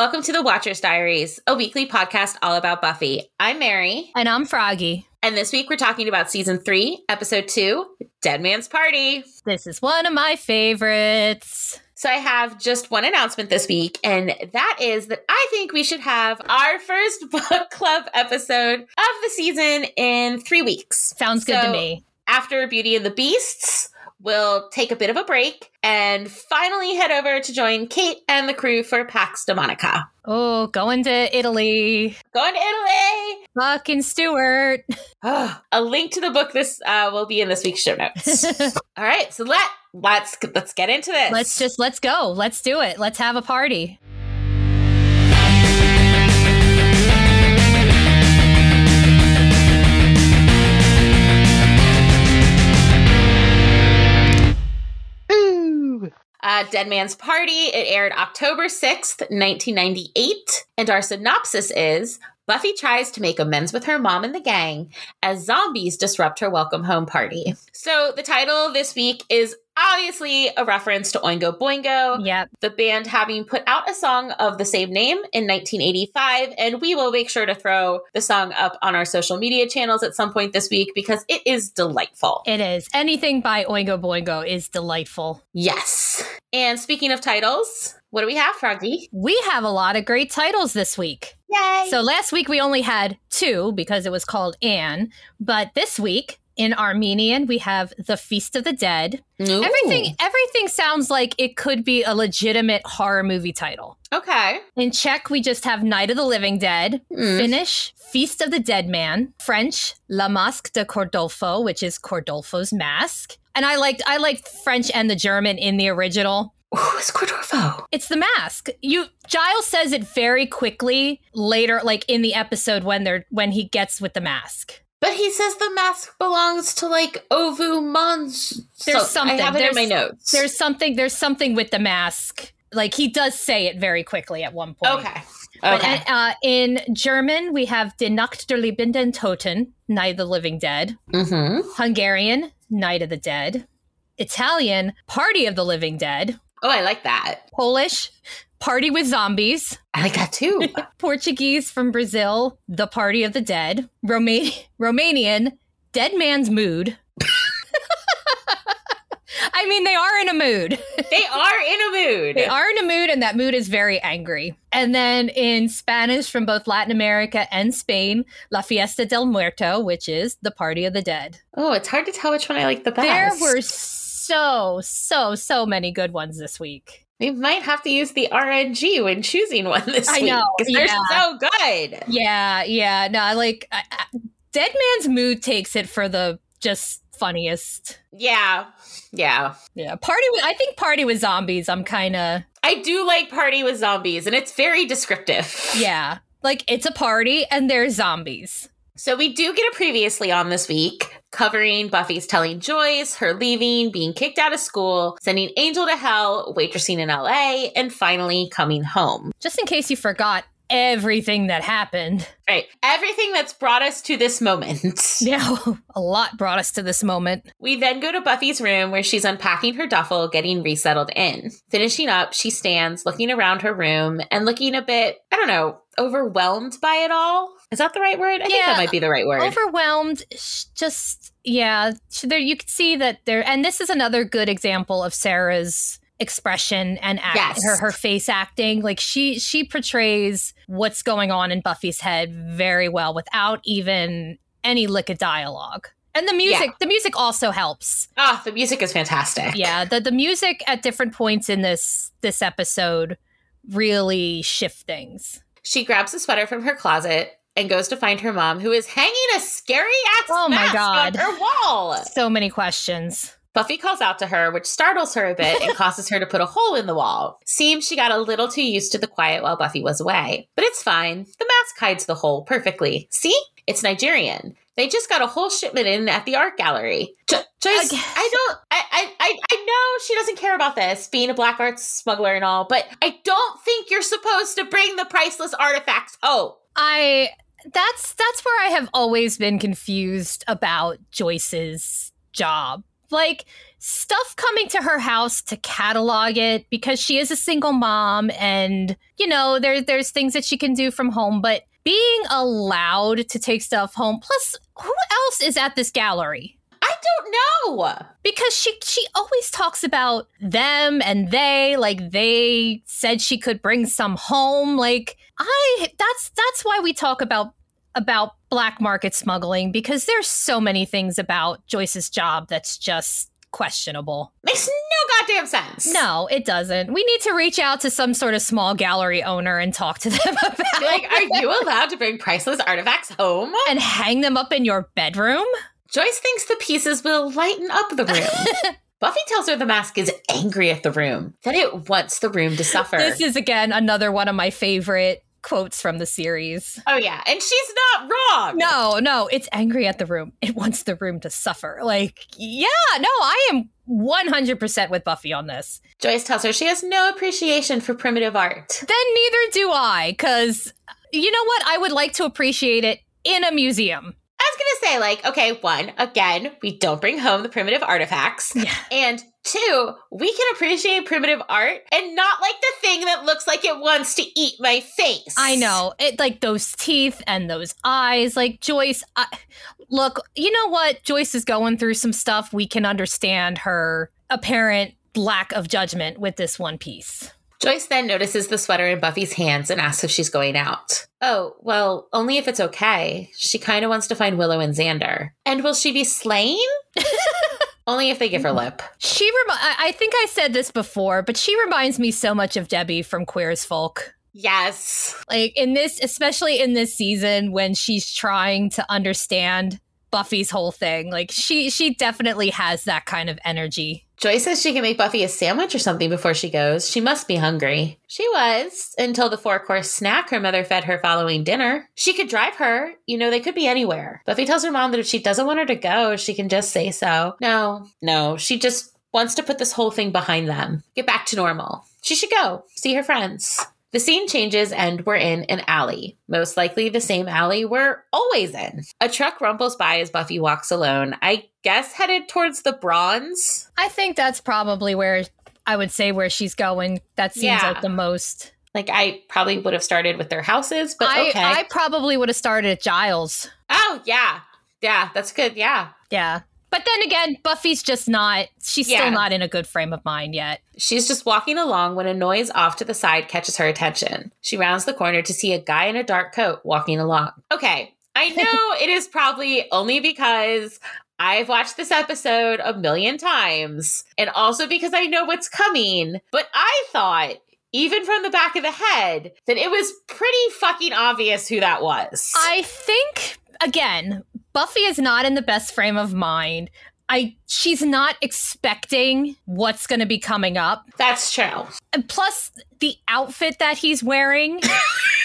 welcome to the Watchers Diaries, a weekly podcast all about Buffy. I'm Mary. And I'm Froggy. And this week we're talking about season three, episode two Dead Man's Party. This is one of my favorites. So I have just one announcement this week, and that is that I think we should have our first book club episode of the season in three weeks. Sounds good to me. After Beauty and the Beasts, we'll take a bit of a break and finally head over to join Kate and the crew for Pax Demonica. Oh, going to Italy. Going to Italy. Fucking Stuart. Oh, a link to the book this uh, will be in this week's show notes. All right, so let let's let's get into this. Let's just let's go. Let's do it. Let's have a party. Uh, Dead Man's Party. It aired October 6th, 1998. And our synopsis is Buffy tries to make amends with her mom and the gang as zombies disrupt her welcome home party. So the title this week is obviously a reference to Oingo Boingo. Yep. The band having put out a song of the same name in 1985. And we will make sure to throw the song up on our social media channels at some point this week because it is delightful. It is. Anything by Oingo Boingo is delightful. Yes. And speaking of titles, what do we have, Froggy? We have a lot of great titles this week. Yay! So last week we only had two because it was called Anne, but this week in Armenian we have The Feast of the Dead. Ooh. Everything everything sounds like it could be a legitimate horror movie title. Okay. In Czech we just have Night of the Living Dead, Mm. Finnish Feast of the Dead Man, French La Masque de Cordolfo, which is Cordolfo's mask. And I liked I liked French and the German in the original. Ooh, it's It's the mask. You Giles says it very quickly later, like in the episode when they're when he gets with the mask. But he says the mask belongs to like Ovu Mons. There's So, something. I have it in my notes. There's something. There's something with the mask. Like he does say it very quickly at one point. okay. But Okay. uh, in German, we have Die Nacht der Lebenden Toten, Night of the Living Dead. mm-hmm. Hungarian, Night of the Dead. Italian, Party of the Living Dead. Oh, I like that. Polish, Party with Zombies. I like that too. Portuguese from Brazil, The Party of the Dead. Roma- Romanian, Dead Man's Mood. I mean, they are in a mood. they are in a mood. They are in a mood, and that mood is very angry. And then in Spanish from both Latin America and Spain, La Fiesta del Muerto, which is the Party of the Dead. Oh, it's hard to tell which one I like the best. There were so, so, so many good ones this week. We might have to use the RNG when choosing one this I week. know, 'cause they're yeah. so good. Yeah, yeah. No, I like I, I, Dead Man's Mood takes it for the just funniest. Yeah. Yeah. Yeah, party. With, I think Party with Zombies. I'm kind of I do like Party with Zombies, and it's very descriptive. yeah. Like it's a party and there's zombies. So we do get a previously on this week covering Buffy's telling Joyce, her leaving, being kicked out of school, sending Angel to hell, waitressing in LA, and finally coming home. Just in case you forgot everything that happened. Right. Everything that's brought us to this moment. Yeah, a lot brought us to this moment. We then go to Buffy's room where she's unpacking her duffel, getting resettled in. Finishing up, she stands looking around her room and looking a bit, I don't know, overwhelmed by it all. Is that the right word? I think that might be the right word. Overwhelmed. Just yeah. There you can see that there, and this is another good example of Sarah's expression and act, Yes. her her face acting. Like she she portrays what's going on in Buffy's head very well without even any lick of dialogue. And the music, Yeah. the music also helps. Ah, the music is fantastic. Yeah, the the music at different points in this this episode really shift things. She grabs a sweater from her closet and goes to find her mom, who is hanging a scary ass Oh my mask God. on her wall. So many questions. Buffy calls out to her, which startles her a bit and causes her to put a hole in the wall. Seems she got a little too used to the quiet while Buffy was away. But it's fine. The mask hides the hole perfectly. See? It's Nigerian. They just got a whole shipment in at the art gallery. Joyce, Okay. I don't, I, I, I, I know she doesn't care about this, being a black arts smuggler and all, but I don't think you're supposed to bring the priceless artifacts home. I that's that's where I have always been confused about Joyce's job. Like stuff coming to her house to catalog it because she is a single mom and you know there, there's things that she can do from home but being allowed to take stuff home plus who else is at this gallery don't know. because she she always talks about them and they like they said she could bring some home like i that's that's why we talk about about black market smuggling because there's so many things about joyce's job that's just questionable Makes no goddamn sense. no it doesn't we need to reach out to some sort of small gallery owner and talk to them about like, are you allowed to bring priceless artifacts home? and hang them up in your bedroom Joyce thinks the pieces will lighten up the room. Buffy tells her the mask is angry at the room, that it wants the room to suffer. this is again another one of my favorite quotes from the series oh, yeah. And she's not wrong. No, no, it's angry at the room. It wants the room to suffer. Like, yeah, no, I am 100% with Buffy on this. Joyce tells her she has no appreciation for primitive art. Then neither do I, because you know what? I would like to appreciate it in a museum. I was to say, like, okay, one, again, we don't bring home the primitive artifacts. Yeah. And two, we can appreciate primitive art and not like the thing that looks like it wants to eat my face. I know. It like those teeth and those eyes. Like Joyce, I, look, you know what? Joyce is going through some stuff. We can understand her apparent lack of judgment with this one piece. Joyce then notices the sweater in Buffy's hands and asks if she's going out. Oh, well, only if it's okay. She kind of wants to find Willow and Xander. And will she be slain? only if they give her lip. She I I think I said this before, but she reminds me so much of Debbie from Queer as Folk. Yes. Like in this, especially in this season when she's trying to understand Buffy's whole thing. Like she she definitely has that kind of energy. Joyce says she can make Buffy a sandwich or something before she goes. She must be hungry. She was, until the four course snack her mother fed her following dinner. She could drive her. You know, they could be anywhere. Buffy tells her mom that if she doesn't want her to go, she can just say so. No, no, she just wants to put this whole thing behind them. Get back to normal. She should go, see her friends. The scene changes and we're in an alley. Most likely the same alley we're always in. A truck rumbles by as Buffy walks alone. I guess headed towards the bronze. I think that's probably where I would say where she's going. That seems Yeah. like the most. Like I probably would have started with their houses, but I, okay. I probably would have started at Giles. oh yeah, yeah, that's good. Yeah, Yeah. But then again, Buffy's just not, she's Yeah. still not in a good frame of mind yet. she's just walking along when a noise off to the side catches her attention. She rounds the corner to see a guy in a dark coat walking along. Okay, I know it is probably only because I've watched this episode a million times, and also because I know what's coming. But I thought. Even from the back of the head, that it was pretty fucking obvious who that was. I think, again, Buffy is not in the best frame of mind. I she's not expecting what's going to be coming up. That's true. And plus the outfit that he's wearing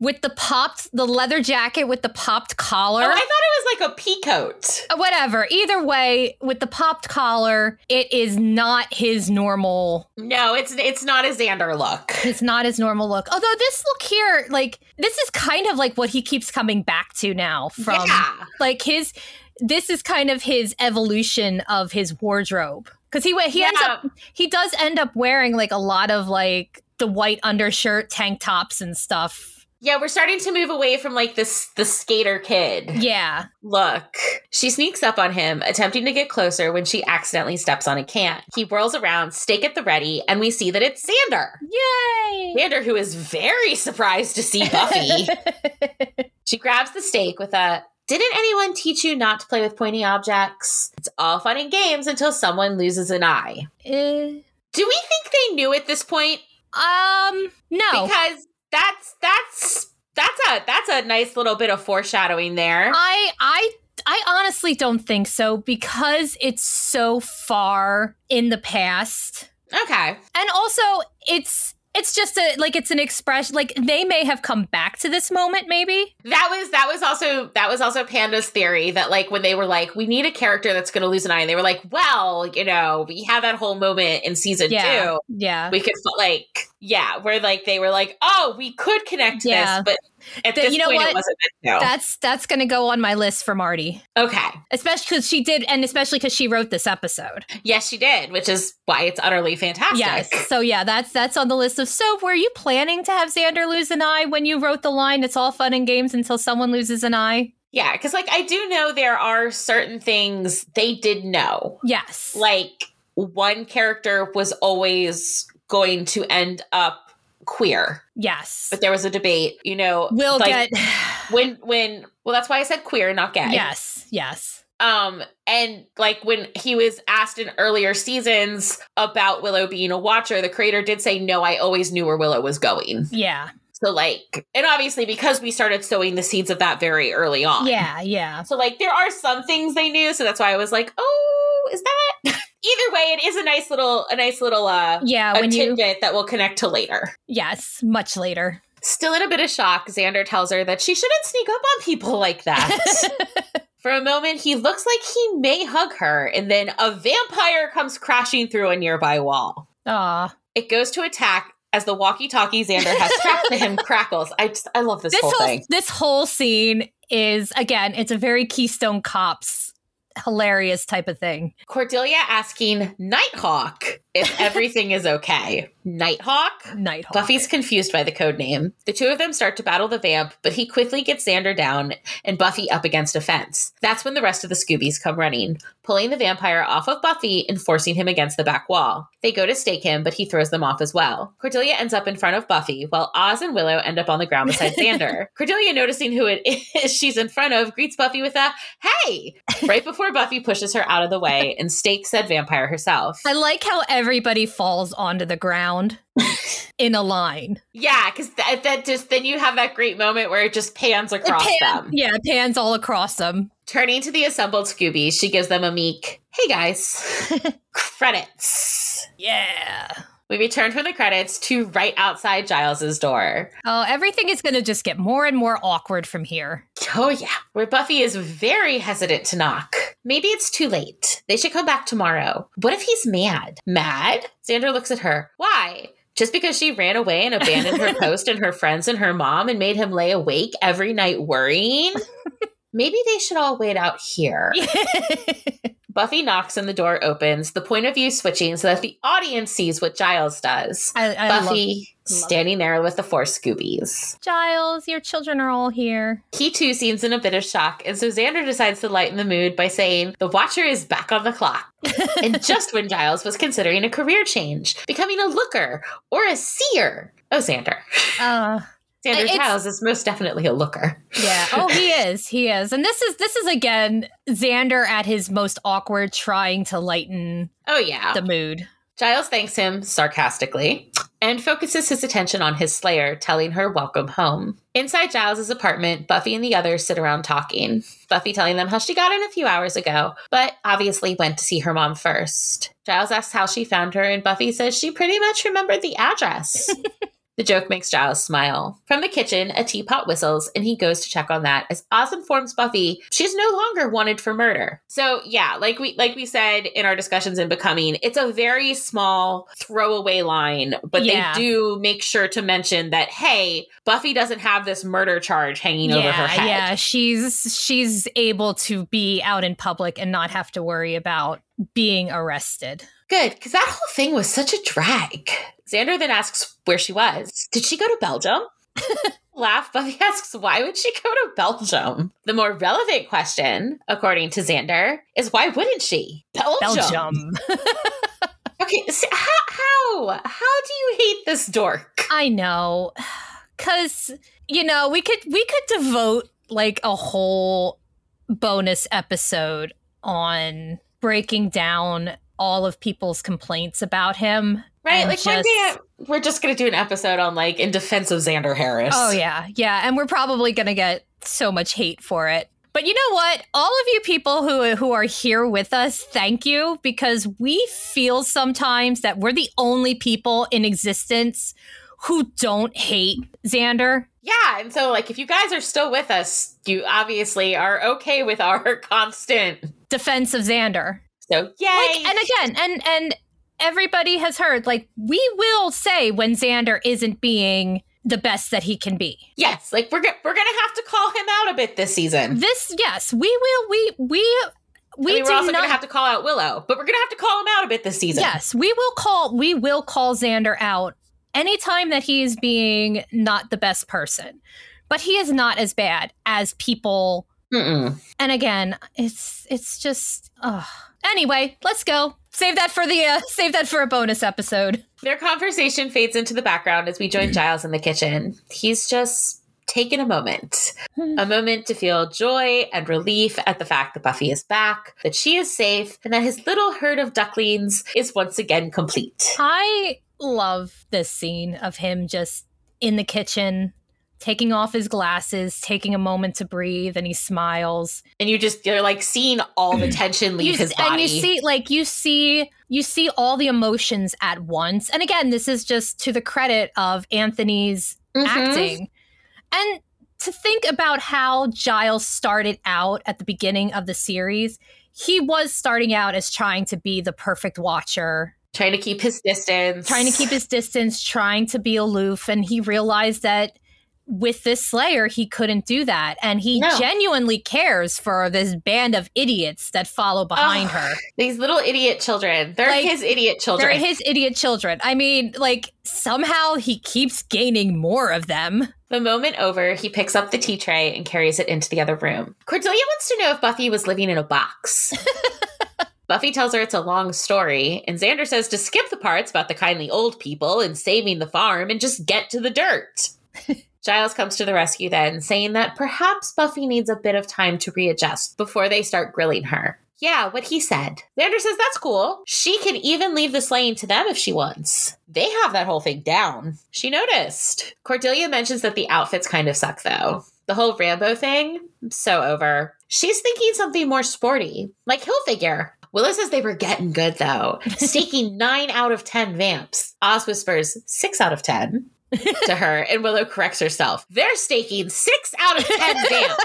with the popped the leather jacket with the popped collar. Oh, I thought it was like a pea coat. Uh, Whatever. Either way, with the popped collar, it is not his normal No, it's it's not a Xander look. it's not his normal look. Although this look here, like this is kind of like what he keeps coming back to now from yeah. like his this is kind of his evolution of his wardrobe because he he ends up he does end up wearing like a lot of like the white undershirt tank tops and stuff Yeah, we're starting to move away from like this the skater kid yeah look. She sneaks up on him, attempting to get closer when she accidentally steps on a can. He whirls around, stake at the ready, and we see that it's Xander. yay Xander, who is very surprised to see Buffy. she grabs the stake with a didn't anyone teach you not to play with pointy objects? It's all fun and games until someone loses an eye. Eh, Do we think they knew at this point? um no because that's that's that's a that's a nice little bit of foreshadowing there. I I I honestly don't think so because it's so far in the past. Okay. And also it's it's just a like it's an expression like they may have come back to this moment maybe. That was that was also that was also Panda's theory that like when they were like we need a character that's going to lose an eye and they were like well you know we had that whole moment in season Yeah. two Yeah. we could like yeah where like they were like oh we could connect Yeah. this but At That- this you know point, what? it wasn't meant to. That's that's going to go on my list for Marti, okay. especially because she did, and especially because she wrote this episode. Yes, she did, which is why it's utterly fantastic. Yes. So yeah, that's that's on the list of. So were you planning to have Xander lose an eye when you wrote the line? It's all fun and games until someone loses an eye. Yeah, because like I do know there are certain things they did know. Yes. Like one character was always going to end up queer, yes. but there was a debate. You know, We'll like, get. when when well that's why I said queer, not gay. Yes. Yes. Um, and like when he was asked in earlier seasons about Willow being a watcher, the creator did say, No, I always knew where Willow was going. Yeah. So, like, and obviously because we started sowing the seeds of that very early on. Yeah. Yeah. So, like, there are some things they knew. So that's why I was like, Oh, is that? Either way, it is a nice little, a nice little, uh, Yeah. a When you. tidbit that will connect to later. Yes. Much later. Still in a bit of shock, Xander tells her that she shouldn't sneak up on people like that. For a moment, he looks like he may hug her, and then a vampire comes crashing through a nearby wall. Aw. It goes to attack as the walkie-talkie Xander has strapped to him crackles. I just, I love this, This whole, whole thing. this whole scene is again, it's a very Keystone Cops hilarious type of thing. Cordelia asking Nighthawk if everything is okay. Nighthawk? Nighthawk. Buffy's confused by the code name. The two of them start to battle the vamp, but he quickly gets Xander down and Buffy up against a fence. That's when the rest of the Scoobies come running, pulling the vampire off of Buffy and forcing him against the back wall. They go to stake him, but he throws them off as well. Cordelia ends up in front of Buffy, while Oz and Willow end up on the ground beside Xander. Cordelia, noticing who it is she's in front of, greets Buffy with a hey! Right before Buffy pushes her out of the way and stakes said vampire herself. I like how everybody falls onto the ground in a line. Yeah, because that, that just then you have that great moment where it just pans across pan- them. Yeah, it pans all across them. Turning to the assembled Scoobies, she gives them a meek, hey guys, credits. Yeah. We return from the credits to right outside Giles's door. Oh, everything is going to just get more and more awkward from here. Oh, yeah, where Buffy is very hesitant to knock. Maybe it's too late. They should come back tomorrow. What if he's mad? Mad? Xander looks at her. Why? Just because she ran away and abandoned her post and her friends and her mom and made him lay awake every night worrying? Maybe they should all wait out here. Buffy knocks and the door opens, the point of view switching so that the audience sees what Giles does. I, I love Buffy standing there with the four Scoobies. Giles, your children are all here. He too seems in a bit of shock, and so Xander decides to lighten the mood by saying, The Watcher is back on the clock. and just when Giles was considering a career change, becoming a looker or a seer. Oh, Xander. Uh, Xander It's- Giles is most definitely a looker. yeah. Oh, he is. He is. And this is this is again Xander at his most awkward, trying to lighten Oh, yeah. the mood. Giles thanks him sarcastically and focuses his attention on his slayer, telling her welcome home. Inside Giles's apartment, Buffy and the others sit around talking. Buffy telling them how she got in a few hours ago, but obviously went to see her mom first. Giles asks how she found her, and Buffy says she pretty much remembered the address. The joke makes Giles smile. From the kitchen, a teapot whistles, and he goes to check on that as Oz informs Buffy she's no longer wanted for murder. So yeah, like we like we said in our discussions in Becoming, it's a very small throwaway line, but Yeah. they do make sure to mention that hey, Buffy doesn't have this murder charge hanging over her head. yeah. She's she's able to be out in public and not have to worry about being arrested. Good, because that whole thing was such a drag. Xander then asks where she was. Did she go to Belgium? Laugh, Buffy asks, why would she go to Belgium? The more relevant question, according to Xander, is why wouldn't she? Belgium. Belgium. Okay, so how, how? How do you hate this dork? I know. Cause, you know, we could we could devote like a whole bonus episode on breaking down all of people's complaints about him. Right? like just- we're just gonna do an episode on like in defense of Xander Harris. Oh yeah, yeah, and we're probably gonna get so much hate for it. But you know what? All of you people who who are here with us, thank you because we feel sometimes that we're the only people in existence who don't hate Xander. Yeah, and so like if you guys are still with us, you obviously are okay with our constant. Defense of Xander. So yay! Like, and again, and and everybody has heard like we will say when Xander isn't being the best that he can be. Yes, like we're go- we're gonna have to call him out a bit this season. This, yes, we will. We we we I mean, we're also not. gonna have to call out Willow, but we're gonna have to call him out a bit this season. yes, we will call. We will call Xander out anytime that he is being not the best person, but he is not as bad as people. Mm-mm. And again, it's it's just. Ugh. Anyway, let's go. Save that for the uh, save that for a bonus episode. Their conversation fades into the background as we join Giles in the kitchen. He's just taken a moment, a moment to feel joy and relief at the fact that Buffy is back, that she is safe, and that his little herd of ducklings is once again complete. I love this scene of him just in the kitchen, taking off his glasses, taking a moment to breathe, and he smiles. And you just you're like seeing all the tension leave You- his body. And you see, like, you see, you see all the emotions at once. And again, this is just to the credit of Anthony's Mhm. acting. And to think about how Giles started out at the beginning of the series, he was starting out as trying to be the perfect watcher Trying to keep his distance. trying to keep his distance, trying to be aloof, and he realized that with this Slayer, he couldn't do that, and he No. genuinely cares for this band of idiots that follow behind Ugh, her. These little idiot children. They're Like, his idiot children. They're his idiot children. I mean, like somehow he keeps gaining more of them. The moment over, he picks up the tea tray and carries it into the other room. Cordelia wants to know if Buffy was living in a box. Buffy tells her it's a long story, and Xander says to skip the parts about the kindly old people and saving the farm and just get to the dirt. Giles comes to the rescue then, saying that perhaps Buffy needs a bit of time to readjust before they start grilling her. Yeah, what he said. Xander says that's cool. She can even leave the slaying to them if she wants. They have that whole thing down. She noticed. Cordelia mentions that the outfits kind of suck, though. The whole Rambo thing, so over. She's thinking something more sporty, like Hill figure. Willow says they were getting good, though, staking 9 out of 10 vamps. Oz whispers 6 out of 10 to her, and Willow corrects herself. They're staking 6 out of 10 vamps.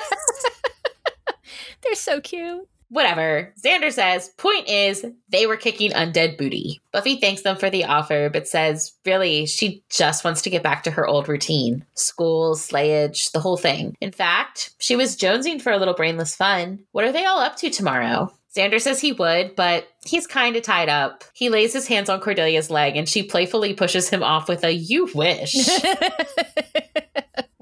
They're so cute. Whatever. Xander says, point is, they were kicking undead booty. Buffy thanks them for the offer, but says, really, she just wants to get back to her old routine school, slayage, the whole thing. In fact, she was jonesing for a little brainless fun. What are they all up to tomorrow? Xander says he would, but he's kind of tied up. He lays his hands on Cordelia's leg and she playfully pushes him off with a you wish.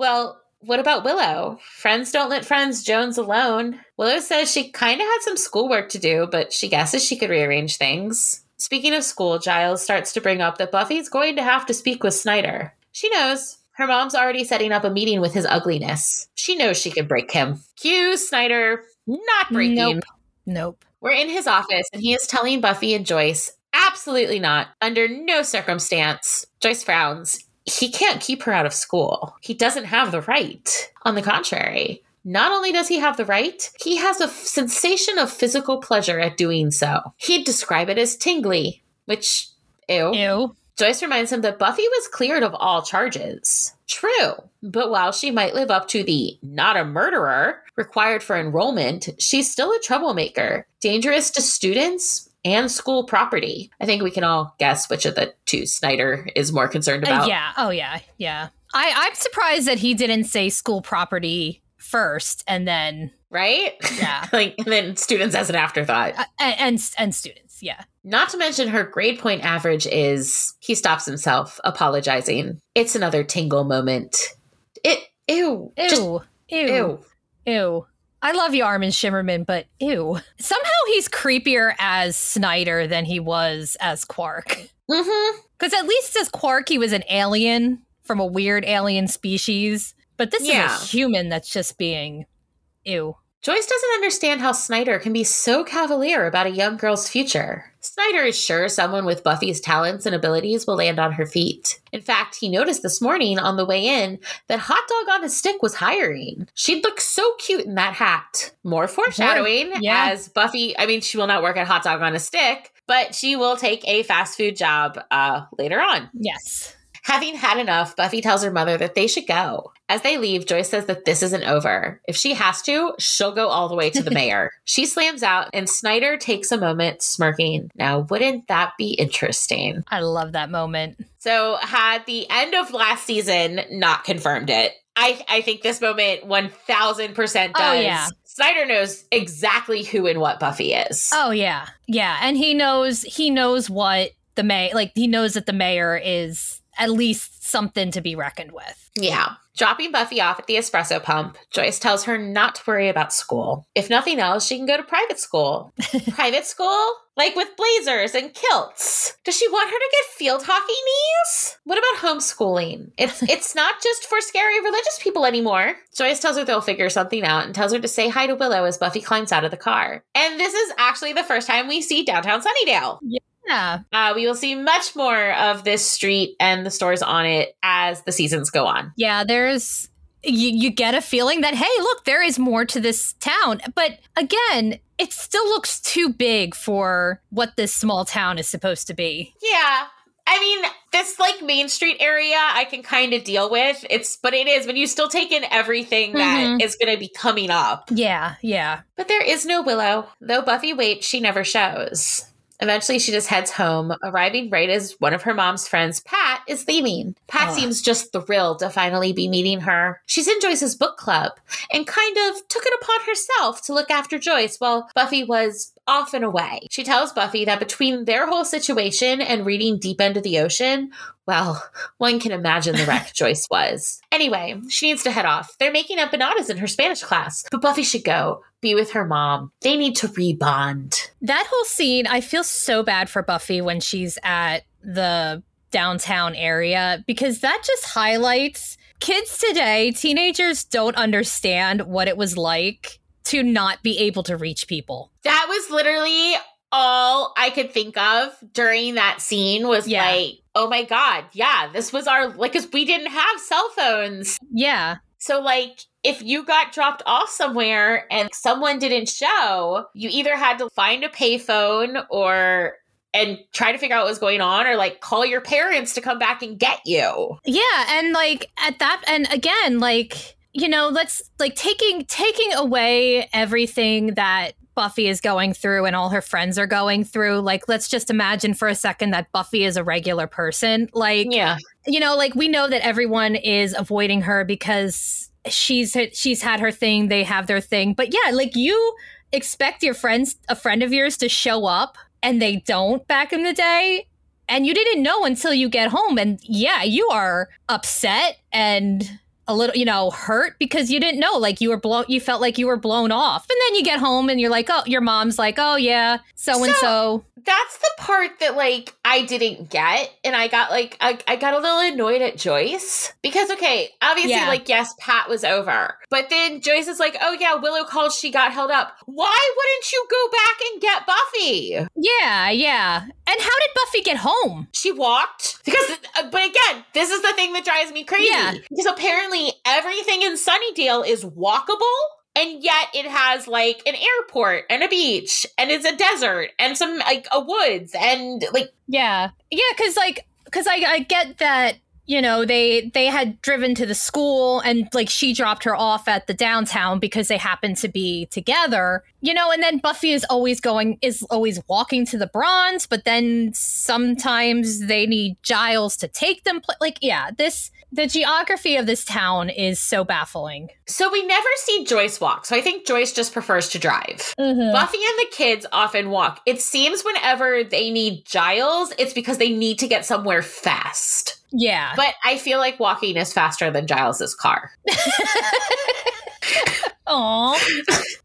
Well, what about Willow? Friends don't let friends Jones alone. Willow says she kind of had some schoolwork to do, but she guesses she could rearrange things. Speaking of school, Giles starts to bring up that Buffy's going to have to speak with Snyder. She knows. Her mom's already setting up a meeting with his ugliness. She knows she can break him. Cue Snyder not breaking. Nope. nope. We're in his office and he is telling Buffy and Joyce, absolutely not, under no circumstance. Joyce frowns. He can't keep her out of school. He doesn't have the right. On the contrary, not only does he have the right, he has a f- sensation of physical pleasure at doing so. He'd describe it as tingly, which, ew. Ew. Joyce reminds him that Buffy was cleared of all charges. True, but while she might live up to the not a murderer required for enrollment, she's still a troublemaker, dangerous to students and school property. I think we can all guess which of the two Snyder is more concerned Uh, about. yeah. Oh, yeah. Yeah. I, I'm surprised that he didn't say school property first and then, Right? yeah. like, and then students as an afterthought. Uh, and, and, and students. Yeah. Not to mention her grade point average is he stops himself, apologizing. It's another tingle moment. It ew. Ew. Just ew. ew. Ew. I love you, Armin Shimerman, but ew. Somehow he's creepier as Snyder than he was as Quark. Mm-hmm. Because at least as Quark, he was an alien from a weird alien species. But this Yeah. is a human that's just being ew. Joyce doesn't understand how Snyder can be so cavalier about a young girl's future. Snyder is sure someone with Buffy's talents and abilities will land on her feet. In fact, he noticed this morning on the way in that Hot Dog on a Stick was hiring. She'd look so cute in that hat. More foreshadowing yeah. as Buffy, I mean, she will not work at Hot Dog on a Stick, but she will take a fast food job uh, later on. Yes. Having had enough, Buffy tells her mother that they should go. As they leave, Joyce says that this isn't over. If she has to, she'll go all the way to the mayor. she slams out, and Snyder takes a moment, smirking. Now, wouldn't that be interesting? I love that moment. So, had the end of last season not confirmed it, I, I think this moment 1000% does. Oh, yeah. Snyder knows exactly who and what Buffy is. Oh yeah. Yeah, and he knows he knows what the may like he knows that the mayor is at least something to be reckoned with. Yeah. Dropping Buffy off at the espresso pump, Joyce tells her not to worry about school. If nothing else, she can go to private school. private school? Like with blazers and kilts. Does she want her to get field hockey knees? What about homeschooling? It's it's not just for scary religious people anymore. Joyce tells her they'll figure something out and tells her to say hi to Willow as Buffy climbs out of the car. And this is actually the first time we see downtown Sunnydale. Yeah. Uh, we will see much more of this street and the stores on it as the seasons go on. Yeah, there's you, you get a feeling that hey, look, there is more to this town. But again, it still looks too big for what this small town is supposed to be. Yeah. I mean, this like Main Street area I can kind of deal with. It's but it is when you still take in everything that Mhm. is going to be coming up. Yeah, yeah. But there is no Willow. Though Buffy waits, she never shows. Eventually, she just heads home, arriving right as one of her mom's friends, Pat, is leaving. Pat Ugh. seems just thrilled to finally be meeting her. She's in Joyce's book club and kind of took it upon herself to look after Joyce while Buffy was off and away. She tells Buffy that between their whole situation and reading Deep End of the Ocean, well, one can imagine the wreck Joyce was. Anyway, she needs to head off. They're making empanadas in her Spanish class, but Buffy should go be with her mom. They need to rebond. That whole scene, I feel so bad for Buffy when she's at the downtown area because that just highlights kids today, teenagers don't understand what it was like to not be able to reach people. That was literally all I could think of during that scene was Yeah. like, oh my God, yeah, this was our, like, because we didn't have cell phones. Yeah. So, like, if you got dropped off somewhere and someone didn't show, you either had to find a payphone or and try to figure out what was going on or like call your parents to come back and get you. Yeah, and like at that and again, like, you know, let's like taking taking away everything that Buffy is going through and all her friends are going through. Like, let's just imagine for a second that Buffy is a regular person. Like, Yeah. You know, like we know that everyone is avoiding her because she's she's had her thing, they have their thing. But yeah, like you expect your friends, a friend of yours, to show up and they don't back in the day. And you didn't know until you get home. And yeah, you are upset and a little, you know, hurt because you didn't know. Like you were blown, you felt like you were blown off. And then you get home and you're like, oh, your mom's like, oh, yeah, so and so. That's the part that like I didn't get and I got like I, I got a little annoyed at Joyce because okay, obviously Yeah. like yes, Pat was over. But then Joyce is like, "Oh yeah, Willow called, she got held up. Why wouldn't you go back and get Buffy?" Yeah, yeah. And how did Buffy get home? She walked because, Uh, but again, this is the thing that drives me crazy. Yeah. Because apparently everything in Sunnydale is walkable, and yet it has like an airport and a beach, and it's a desert and some like a woods and like Yeah, yeah, because like, because I, I get that you know they they had driven to the school and like she dropped her off at the downtown because they happened to be together you know and then buffy is always going is always walking to the bronze but then sometimes they need giles to take them like yeah this the geography of this town is so baffling so we never see Joyce walk. So I think Joyce just prefers to drive. Mm-hmm. Buffy and the kids often walk. It seems whenever they need Giles, it's because they need to get somewhere fast. yeah But I feel like walking is faster than Giles's car. Aw.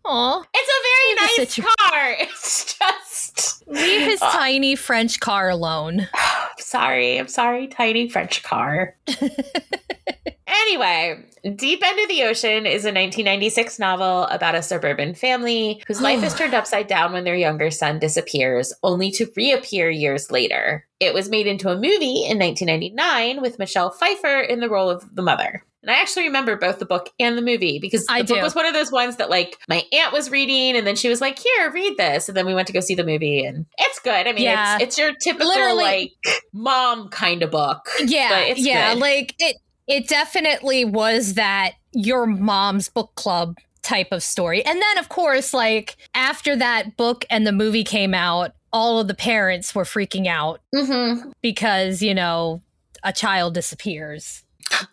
Aw. It's a very Leave nice car. It's just leave his tiny french car alone I'm sorry. I'm sorry, tiny French car. anyway, Deep End of the Ocean is a 1996 novel about a suburban family whose life is turned upside down when their younger son disappears, only to reappear years later. It was made into a movie in 1999 with Michelle Pfeiffer in the role of the mother. And I actually remember both the book and the movie because the I book do. was one of those ones that like my aunt was reading and then she was like, "Here, read this." And then we went to go see the movie and it's good. I mean, Yeah. it's it's your typical Literally- like mom kind of book. Yeah, yeah, good. like it. It definitely was that your mom's book club type of story, and then of course, like after that book and the movie came out, all of the parents were freaking out Mm-hmm. because you know a child disappears.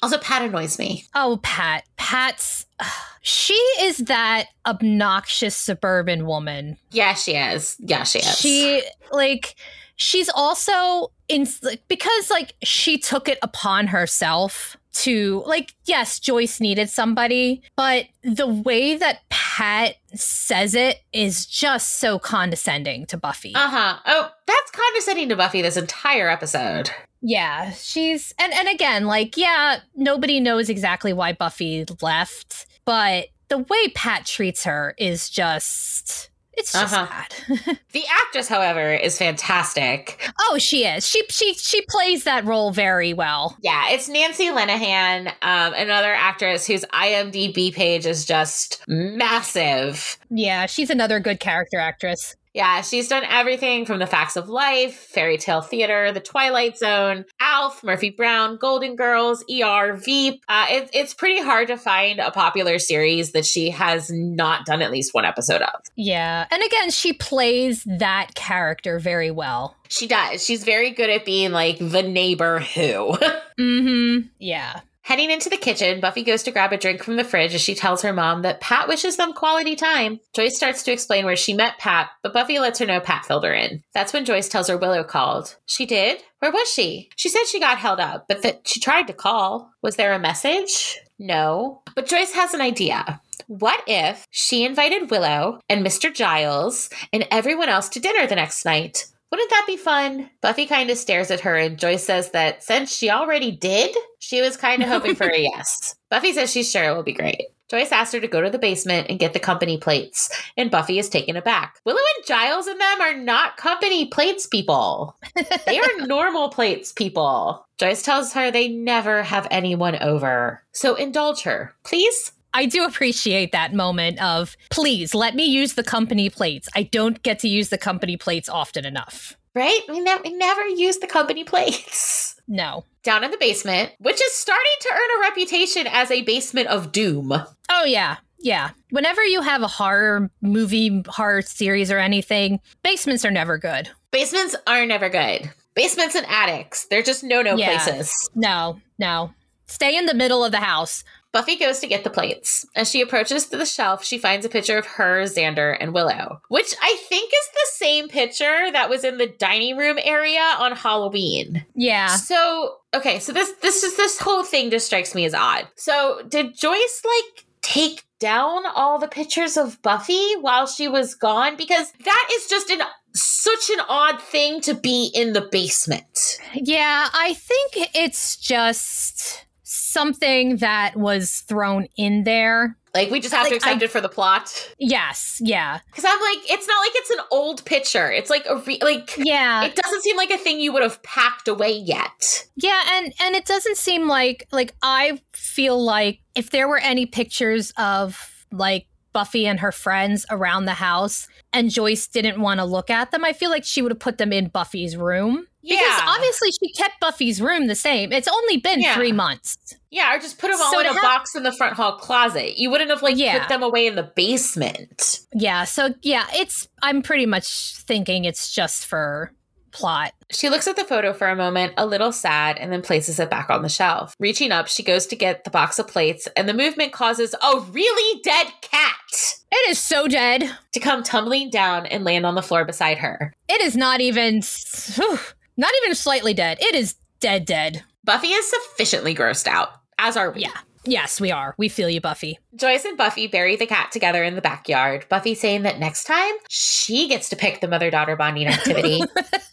Also, Pat annoys me. Oh, Pat. Pat's. She is that obnoxious suburban woman. Yeah, she is. Yeah, she is. She, like, she's also in, like, because, like, she took it upon herself to, like, yes, Joyce needed somebody, but the way that Pat says it is just so condescending to Buffy. Uh huh. Oh, that's condescending to Buffy this entire episode. Yeah, she's and and again, like yeah, nobody knows exactly why Buffy left, but the way Pat treats her is just it's just Uh-huh. bad. The actress, however, is fantastic. oh, she is. She she she plays that role very well. Yeah, it's Nancy Lenehan, um, another actress whose IMDb page is just massive. Yeah, she's another good character actress. Yeah, she's done everything from The Facts of Life, Faerie Tale Theatre, The Twilight Zone, Alf, Murphy Brown, Golden Girls, ER, Veep. Uh, it, it's pretty hard to find a popular series that she has not done at least one episode of. Yeah, and again, she plays that character very well. She does. She's very good at being like the neighbor who. Mm-hmm. Yeah. Heading into the kitchen, Buffy goes to grab a drink from the fridge as she tells her mom that Pat wishes them quality time. Joyce starts to explain where she met Pat, but Buffy lets her know Pat filled her in. That's when Joyce tells her Willow called. She did? Where was she? She said she got held up, but that she tried to call. Was there a message? No. But Joyce has an idea. What if she invited Willow and Mr. Giles and everyone else to dinner the next night? Wouldn't that be fun? Buffy kind of stares at her, and Joyce says that since she already did, she was kind of oh, hoping for a yes. Buffy says she's sure it will be great. Joyce asks her to go to the basement and get the company plates, and Buffy is taken aback. Willow and Giles and them are not company plates people. They are normal plates people. Joyce tells her they never have anyone over. So indulge her, please. I do appreciate that moment of please let me use the company plates. I don't get to use the company plates often enough. Right? We, ne- we never use the company plates. No. Down in the basement, which is starting to earn a reputation as a basement of doom. Oh yeah. Yeah. Whenever you have a horror movie, horror series or anything, basements are never good. Basements are never good. Basements and attics, they're just no no Yeah. places. No, no. Stay in the middle of the house. Buffy goes to get the plates. As she approaches to the shelf, she finds a picture of her, Xander, and Willow, which I think is the same picture that was in the dining room area on Halloween. Yeah. So, okay, so this this is this whole thing just strikes me as odd. So, did Joyce like take down all the pictures of Buffy while she was gone because that is just an such an odd thing to be in the basement. Yeah, I think it's just something that was thrown in there. Like we just have to accept I- it for the plot. Yes, yeah. Cuz I'm like it's not like it's an old picture. It's like a re- like Yeah. it doesn't seem like a thing you would have packed away yet. Yeah, and and it doesn't seem like like I feel like if there were any pictures of like Buffy and her friends around the house and Joyce didn't want to look at them, I feel like she would have put them in Buffy's room. Yeah. Because obviously she kept Buffy's room the same. It's only been Yeah. 3 months. Yeah, or just put them all So in a have- box in the front hall closet. You wouldn't have like Yeah. put them away in the basement. Yeah, so yeah, it's I'm pretty much thinking it's just for plot. She looks at the photo for a moment, a little sad, and then places it back on the shelf. Reaching up, she goes to get the box of plates, and the movement causes a really dead cat It is so dead. to come tumbling down and land on the floor beside her. It is not even whew, not even slightly dead. It is dead dead. Buffy is sufficiently grossed out, as are we. Yeah. Yes, we are. We feel you, Buffy. Joyce and Buffy bury the cat together in the backyard. Buffy saying that next time she gets to pick the mother daughter bonding activity.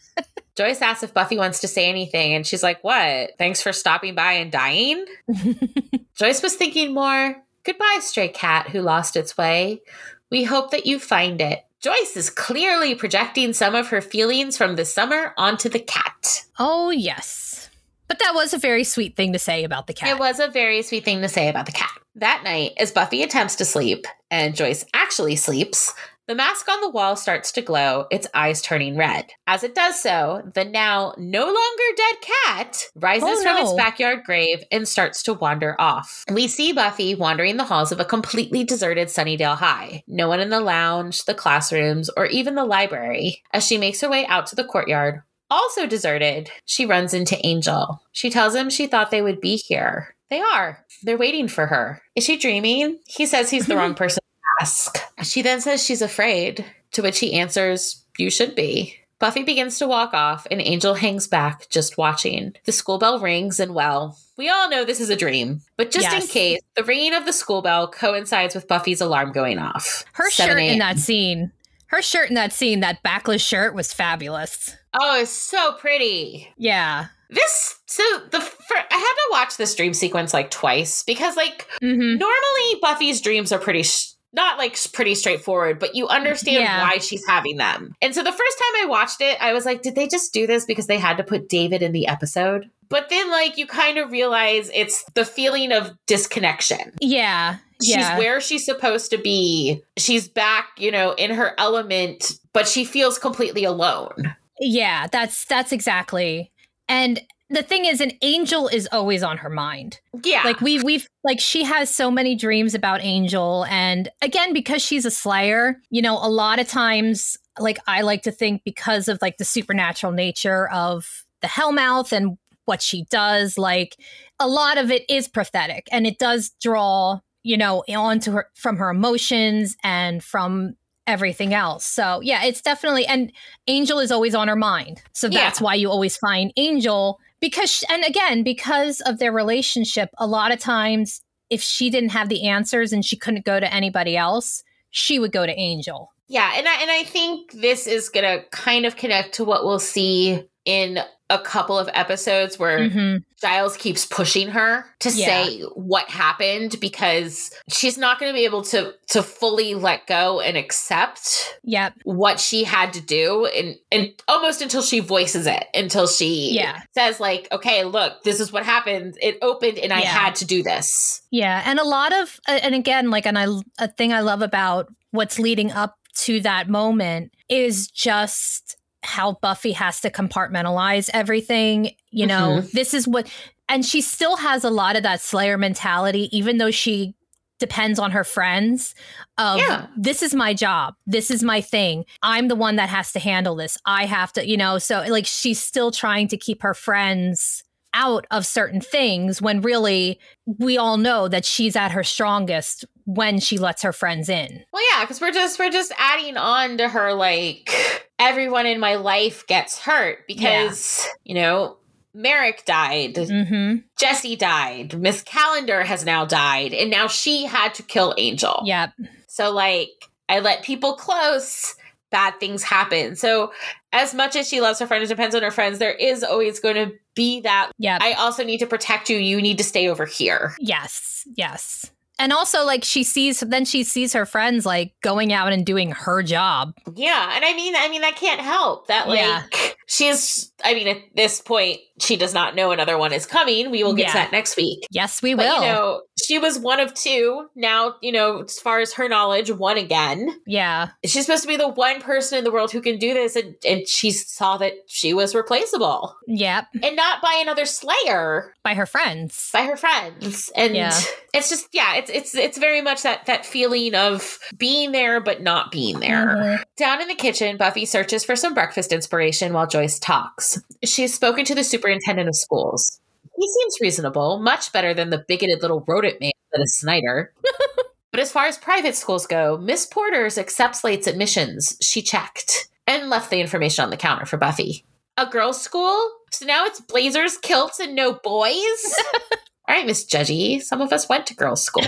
Joyce asks if Buffy wants to say anything, and she's like, What? Thanks for stopping by and dying? Joyce was thinking more Goodbye, stray cat who lost its way. We hope that you find it. Joyce is clearly projecting some of her feelings from the summer onto the cat. Oh, yes. But that was a very sweet thing to say about the cat. It was a very sweet thing to say about the cat. That night, as Buffy attempts to sleep and Joyce actually sleeps, the mask on the wall starts to glow, its eyes turning red. As it does so, the now no longer dead cat rises Oh, from its backyard grave and starts to wander off. We see Buffy wandering the halls of a completely deserted Sunnydale High. No one in the lounge, the classrooms, or even the library. As she makes her way out to the courtyard, also deserted, she runs into Angel. She tells him she thought they would be here. They are. They're waiting for her. Is she dreaming? He says he's the wrong person ask. She then says she's afraid, to which he answers, You should be. Buffy begins to walk off, and Angel hangs back, just watching. The school bell rings, and well, we all know this is a dream. But just in case, the ringing of the school bell coincides with Buffy's alarm going off. Her shirt in that scene, her shirt in that scene, that backless shirt was fabulous. Oh, it's so pretty. Yeah. This so the fir- I had to watch this dream sequence like twice because like hmm normally Buffy's dreams are pretty sh- not like pretty straightforward, but you understand Yeah. why she's having them. And so the first time I watched it, I was like, did they just do this because they had to put David in the episode? But then like you kind of realize it's the feeling of disconnection. Yeah. She's yeah. where she's supposed to be. She's back, you know, in her element, but she feels completely alone. Yeah, that's that's exactly. And the thing is an angel is always on her mind. Yeah. Like we've we've like she has so many dreams about Angel and again because she's a slayer, you know, a lot of times like I like to think because of like the supernatural nature of the Hellmouth and what she does, like a lot of it is prophetic and it does draw, you know, onto her from her emotions and from everything else. So, yeah, it's definitely and Angel is always on her mind. So Yeah. that's why you always find Angel because and again because of their relationship a lot of times if she didn't have the answers and she couldn't go to anybody else she would go to angel Yeah, and I, and I think this is going to kind of connect to what we'll see in a couple of episodes where Mhm. Giles keeps pushing her to Yeah. say what happened because she's not going to be able to to fully let go and accept yep what she had to do and and almost until she voices it until she Yeah. says like okay look this is what happened it opened and I had to do this yeah and a lot of and again like and i a thing i love about what's leading up to that moment is just how buffy has to compartmentalize everything you know mm-hmm. this is what and she still has a lot of that slayer mentality even though she depends on her friends of Yeah. this is my job this is my thing i'm the one that has to handle this i have to you know so like she's still trying to keep her friends out of certain things when really we all know that she's at her strongest when she lets her friends in Well, yeah, because we're just we're just adding on to her like everyone in my life gets hurt because you know Merrick died, mm-hmm Jesse died, Miss Calendar has now died, and now she had to kill Angel. yep So like I let people close, bad things happen. So as much as she loves her friends, depends on her friends, there is always going to be that. Yeah. I also need to protect you. You need to stay over here. yes yes and also like she sees then she sees her friends like going out and doing her job Yeah, and I mean, I mean that can't help that. Like Yeah. she's, I mean, at this point, she does not know another one is coming. We will get to that next week. yes we But will you know, she was one of two. Now, you know, as far as her knowledge, one again. yeah She's supposed to be the one person in the world who can do this, and and she saw that she was replaceable, yep and not by another Slayer, by her friends by her friends. And Yeah. it's just, yeah, it's it's it's very much that that feeling of being there but not being there. Mhm. Down in the kitchen, Buffy searches for some breakfast inspiration while Joyce talks. She's spoken to the superintendent of schools. He seems reasonable, much better than the bigoted little rodent man that is Snyder. but as far as private schools go, Miss Porter's accepts Slate's admissions. She checked and left the information on the counter for Buffy. A girls' school? So now it's blazers, kilts, and no boys? All right, Miss Judgy. Some of us went to girls' schools.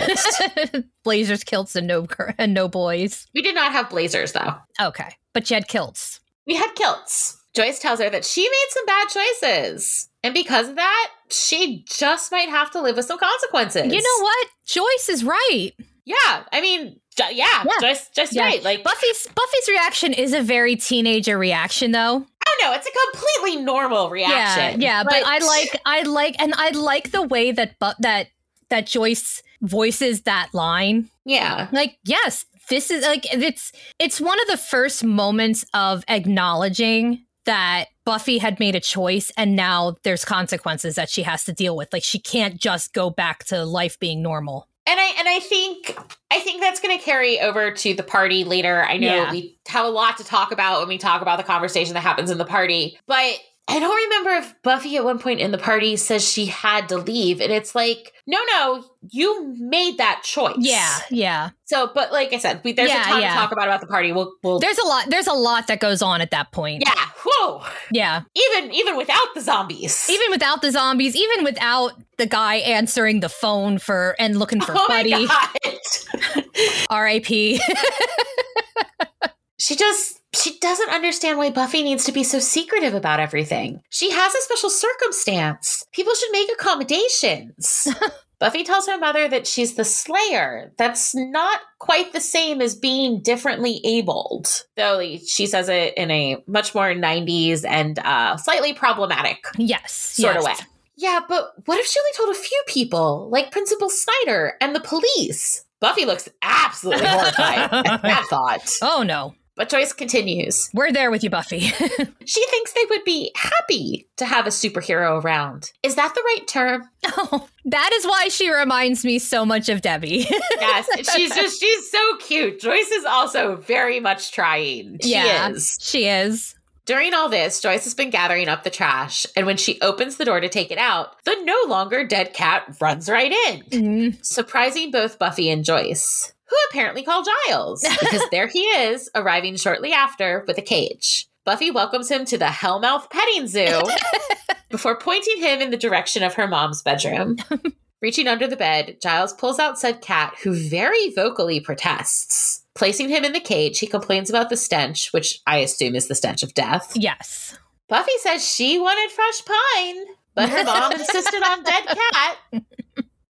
blazers kilts and no and no boys we did not have blazers, though. okay but you had kilts We had kilts. Joyce tells her that she made some bad choices. And because of that, she just might have to live with some consequences. you know what joyce is right Yeah. I mean, yeah, Yeah. Joyce, just Yeah. right. Like, Buffy's Buffy's reaction is a very teenager reaction, though. No, it's a completely normal reaction. Yeah, yeah, but, but I like, I like, and I like the way that, but that that Joyce voices that line. Yeah, like yes, this is like it's it's one of the first moments of acknowledging that Buffy had made a choice and now there's consequences that she has to deal with. Like she can't just go back to life being normal. And I and I think I think that's going to carry over to the party later. I know yeah. we have a lot to talk about when we talk about the conversation that happens in the party, but I don't remember if Buffy at one point in the party says she had to leave. And it's like, no, no, you made that choice. Yeah, yeah. So, but like I said, we, there's yeah, a ton yeah. to talk about about the party. We'll, we'll, there's a lot. There's a lot that goes on at that point. Yeah. Whoa. Yeah. Even even without the zombies. Even without the zombies. Even without the guy answering the phone for and looking for oh Buddy. R.I.P. she just she doesn't understand why Buffy needs to be so secretive about everything. She has a special circumstance. People should make accommodations. Buffy tells her mother that she's the Slayer. That's not quite the same as being differently abled, though she says it in a much more 90s and uh, slightly problematic yes, sort yes. of way. Yeah, but what if she only told a few people, like Principal Snyder and the police? Buffy looks absolutely horrified at that thought. Oh no. But Joyce continues. We're there with you, Buffy. she thinks they would be happy to have a superhero around. Is that the right term? Oh, that is why she reminds me so much of Debbie. yes, she's just she's so cute. Joyce is also very much trying. She yeah, is. She is. During all this, Joyce has been gathering up the trash, and when she opens the door to take it out, the no longer dead cat runs right in, mm-hmm. surprising both Buffy and Joyce who apparently called Giles because there he is, arriving shortly after with a cage. Buffy welcomes him to the Hellmouth petting zoo before pointing him in the direction of her mom's bedroom. Reaching under the bed, Giles pulls out said cat, who very vocally protests. Placing him in the cage, he complains about the stench, which I assume is the stench of death. Yes. Buffy says she wanted fresh pine, but her mom insisted on dead cat.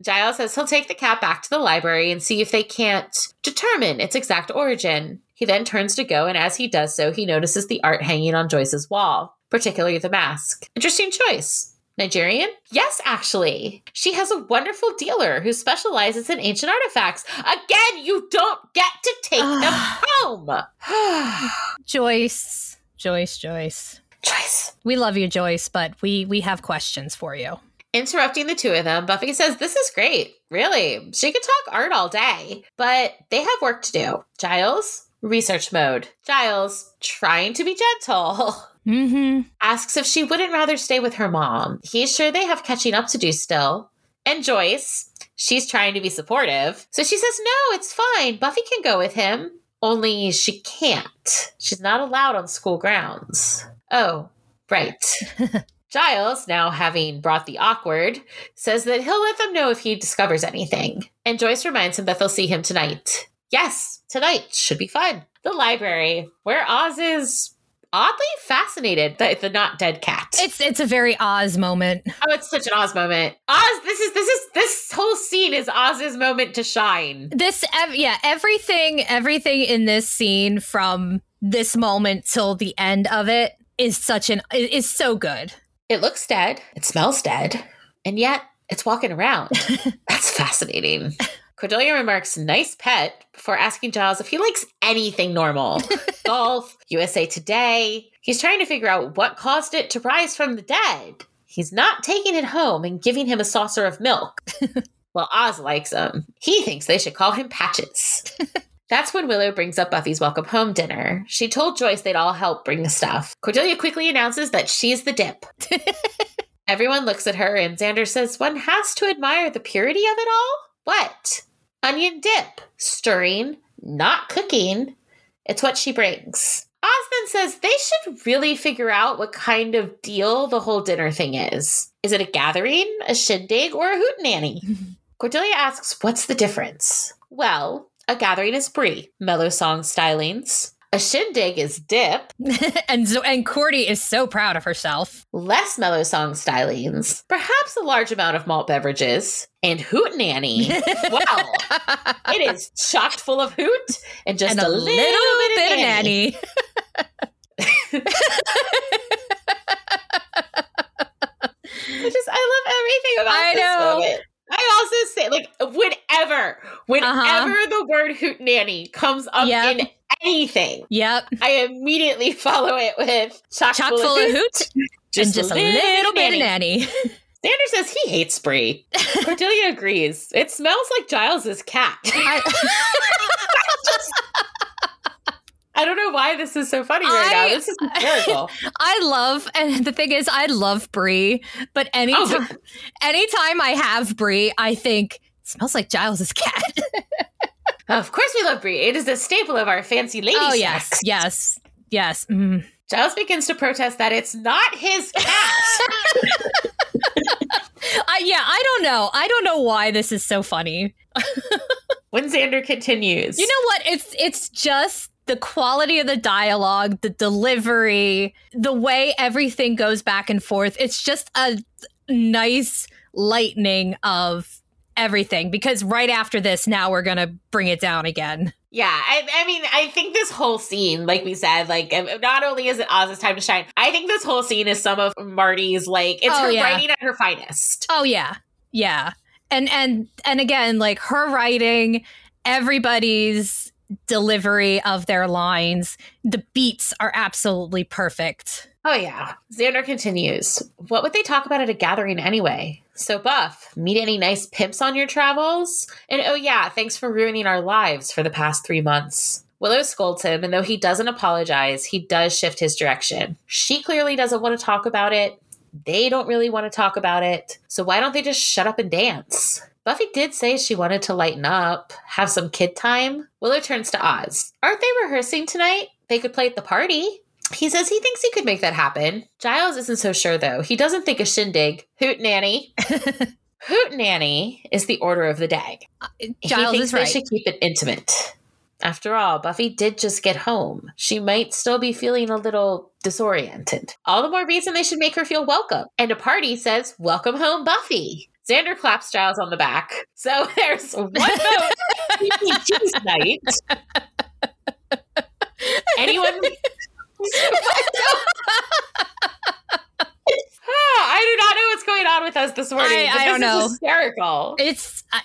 Giles says he'll take the cat back to the library and see if they can't determine its exact origin. He then turns to go, and as he does so, he notices the art hanging on Joyce's wall, particularly the mask. Interesting choice. Nigerian? Yes, actually. She has a wonderful dealer who specializes in ancient artifacts. Again, you don't get to take them home. Joyce, Joyce, Joyce. Joyce. We love you, Joyce, but we we have questions for you. Interrupting the two of them, Buffy says, This is great. Really. She could talk art all day, but they have work to do. Giles, research mode. Giles, trying to be gentle. Mm-hmm. Asks if she wouldn't rather stay with her mom. He's sure they have catching up to do still. And Joyce, she's trying to be supportive. So she says, No, it's fine. Buffy can go with him. Only she can't. She's not allowed on school grounds. Oh, right. Giles, now having brought the awkward, says that he'll let them know if he discovers anything. And Joyce reminds him that they'll see him tonight. Yes, tonight should be fun. The library, where Oz is oddly fascinated that the not dead cat. It's it's a very Oz moment. Oh, it's such an Oz moment. Oz, this is this is this whole scene is Oz's moment to shine. This ev- yeah, everything everything in this scene from this moment till the end of it is such an is so good. It looks dead. It smells dead. And yet it's walking around. That's fascinating. Cordelia remarks, nice pet, before asking Giles if he likes anything normal. Golf, USA Today. He's trying to figure out what caused it to rise from the dead. He's not taking it home and giving him a saucer of milk. well, Oz likes him. He thinks they should call him Patches. That's when Willow brings up Buffy's welcome home dinner. She told Joyce they'd all help bring the stuff. Cordelia quickly announces that she's the dip. Everyone looks at her, and Xander says, One has to admire the purity of it all. What? Onion dip. Stirring, not cooking. It's what she brings. Then says they should really figure out what kind of deal the whole dinner thing is. Is it a gathering, a shindig, or a hootenanny? Cordelia asks, What's the difference? Well, a gathering is brie, mellow song stylings. A shindig is dip. and so, and Cordy is so proud of herself. Less mellow song stylings. Perhaps a large amount of malt beverages. And hoot nanny. wow. it is chocked full of hoot and just and a, a, little, little bit, of nanny. nanny. I just I love everything about I this know. moment. I also say like whenever, whenever Uh-huh. the word hoot nanny comes up Yep. in anything, Yep. I immediately follow it with chock, Chock full of hoot and just a little bit of nanny. Xander says he hates Brie. Cordelia agrees. It smells like Giles's cat. I, I don't know why this is so funny right I- now. This is hysterical. I love, and the thing is, I love Brie, but anytime, Oh. anytime I have Brie, I think smells like Giles's cat. of course, we love Brie. It is a staple of our fancy lady. oh snacks. yes, yes, yes. Mm. Giles begins to protest that it's not his cat. I, yeah, I don't know. I don't know why this is so funny. when Xander continues, You know what? It's it's just the quality of the dialogue, the delivery, the way everything goes back and forth. It's just a nice lightning of everything because right after this now we're going to bring it down again. Yeah, I, I mean, I think this whole scene, like we said, like um, not only is it Oz's time to shine, I think this whole scene is some of Marti's like it's Oh, her yeah. writing at her finest. Oh yeah. Yeah. And and and again like her writing everybody's delivery of their lines, the beats are absolutely perfect. Oh yeah. Xander continues. What would they talk about at a gathering anyway? So Buff, meet any nice pimps on your travels? And oh yeah, thanks for ruining our lives for the past three months. Willow scolds him, and though he doesn't apologize, he does shift his direction. She clearly doesn't want to talk about it. They don't really want to talk about it. So why don't they just shut up and dance? Buffy did say she wanted to lighten up, have some kid time. Willow turns to Oz. Aren't they rehearsing tonight? They could play at the party. He says he thinks he could make that happen. Giles isn't so sure though. He doesn't think a shindig. Hoot nanny. Hoot nanny is the order of the day. Uh, he Giles thinks is they right. should keep it intimate. After all, Buffy did just get home. She might still be feeling a little disoriented. All the more reason they should make her feel welcome. And a party says, Welcome home, Buffy. Xander claps Giles on the back. So there's one vote for night. Anyone? Ah, I do not know what's going on with us this morning. I- I don't know. hysterical. It's I,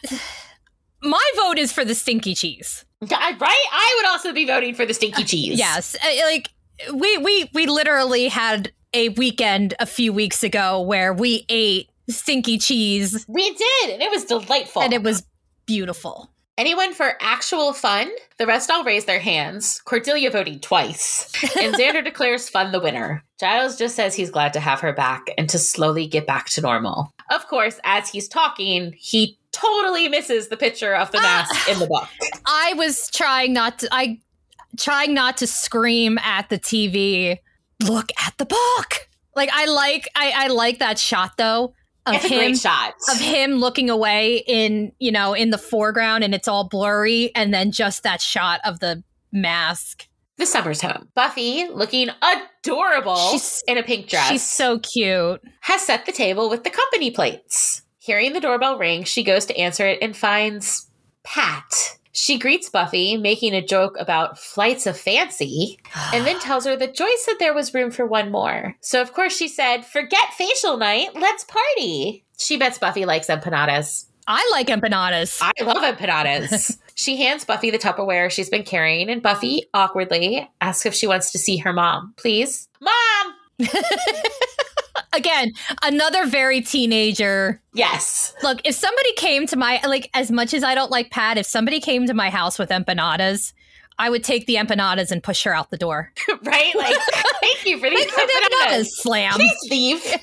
my vote is for the stinky cheese. I- right? I would also be voting for the stinky cheese. Yes, uh, like we we we literally had a weekend a few weeks ago where we ate stinky cheese We did, and it was delightful. and it was beautiful. Anyone for actual fun? The rest all raise their hands. Cordelia voting twice. And Xander declares fun the winner. Giles just says he's glad to have her back and to slowly get back to normal. Of course, as he's talking, he totally misses the picture of the mask in the book. I was trying not to I trying not to scream at the TV. Look at the book. Like I like I, I like that shot though of It's a him great shot. of him looking away in you know in the foreground and it's all blurry and then just that shot of the mask. The Summers home. Buffy, looking adorable She's- in a pink dress. She's so cute. has set the table with the company plates. Hearing the doorbell ring, she goes to answer it and finds Pat. She greets Buffy, making a joke about flights of fancy, and then tells her that Joyce said there was room for one more. So, of course, she said, Forget facial night, let's party. She bets Buffy likes empanadas. I like empanadas. I love empanadas. she hands Buffy the Tupperware she's been carrying, and Buffy, awkwardly, asks if she wants to see her mom. Please? Mom! Again, another very teenager. Yes. Look, if somebody came to my like as much as I don't like Pat, if somebody came to my house with empanadas, I would take the empanadas and push her out the door. right? Like, thank you for these the empanadas, empanadas. slam. Please leave.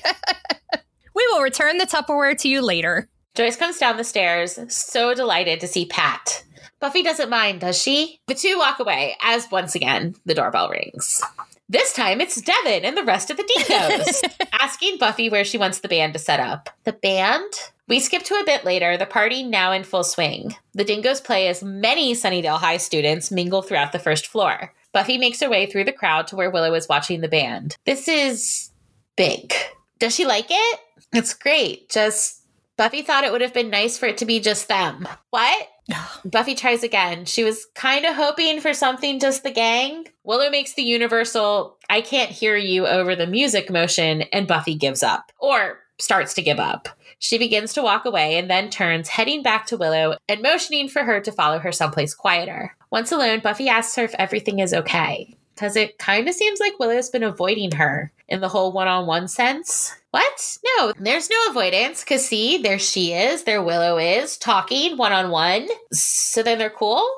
We will return the Tupperware to you later. Joyce comes down the stairs, so delighted to see Pat. Buffy doesn't mind, does she? The two walk away as once again the doorbell rings. This time it's Devin and the rest of the dingoes asking Buffy where she wants the band to set up. The band? We skip to a bit later, the party now in full swing. The dingoes play as many Sunnydale High students mingle throughout the first floor. Buffy makes her way through the crowd to where Willow is watching the band. This is big. Does she like it? It's great. Just Buffy thought it would have been nice for it to be just them. What? Buffy tries again. She was kind of hoping for something just the gang. Willow makes the universal, I can't hear you over the music motion, and Buffy gives up. Or starts to give up. She begins to walk away and then turns, heading back to Willow and motioning for her to follow her someplace quieter. Once alone, Buffy asks her if everything is okay. Because it kind of seems like Willow's been avoiding her in the whole one on one sense. What? No, there's no avoidance. Because see, there she is, there Willow is, talking one on one. So then they're cool?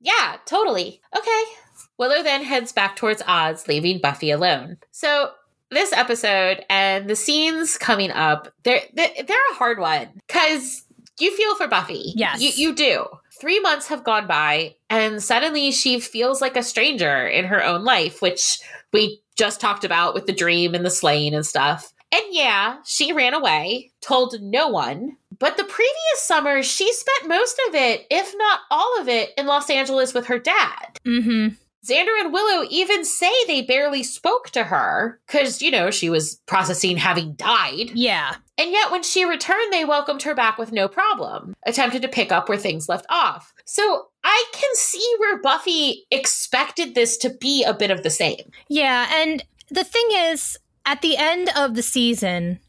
Yeah, totally. Okay. Willow then heads back towards Oz, leaving Buffy alone. So this episode and the scenes coming up, they're they're, they're a hard one because you feel for Buffy. Yes. you, you do. Three months have gone by, and suddenly she feels like a stranger in her own life, which we just talked about with the dream and the slaying and stuff. And yeah, she ran away, told no one. But the previous summer, she spent most of it, if not all of it, in Los Angeles with her dad. Mm-hmm. Xander and Willow even say they barely spoke to her because, you know, she was processing having died. Yeah. And yet, when she returned, they welcomed her back with no problem, attempted to pick up where things left off. So I can see where Buffy expected this to be a bit of the same. Yeah, and the thing is, at the end of the season,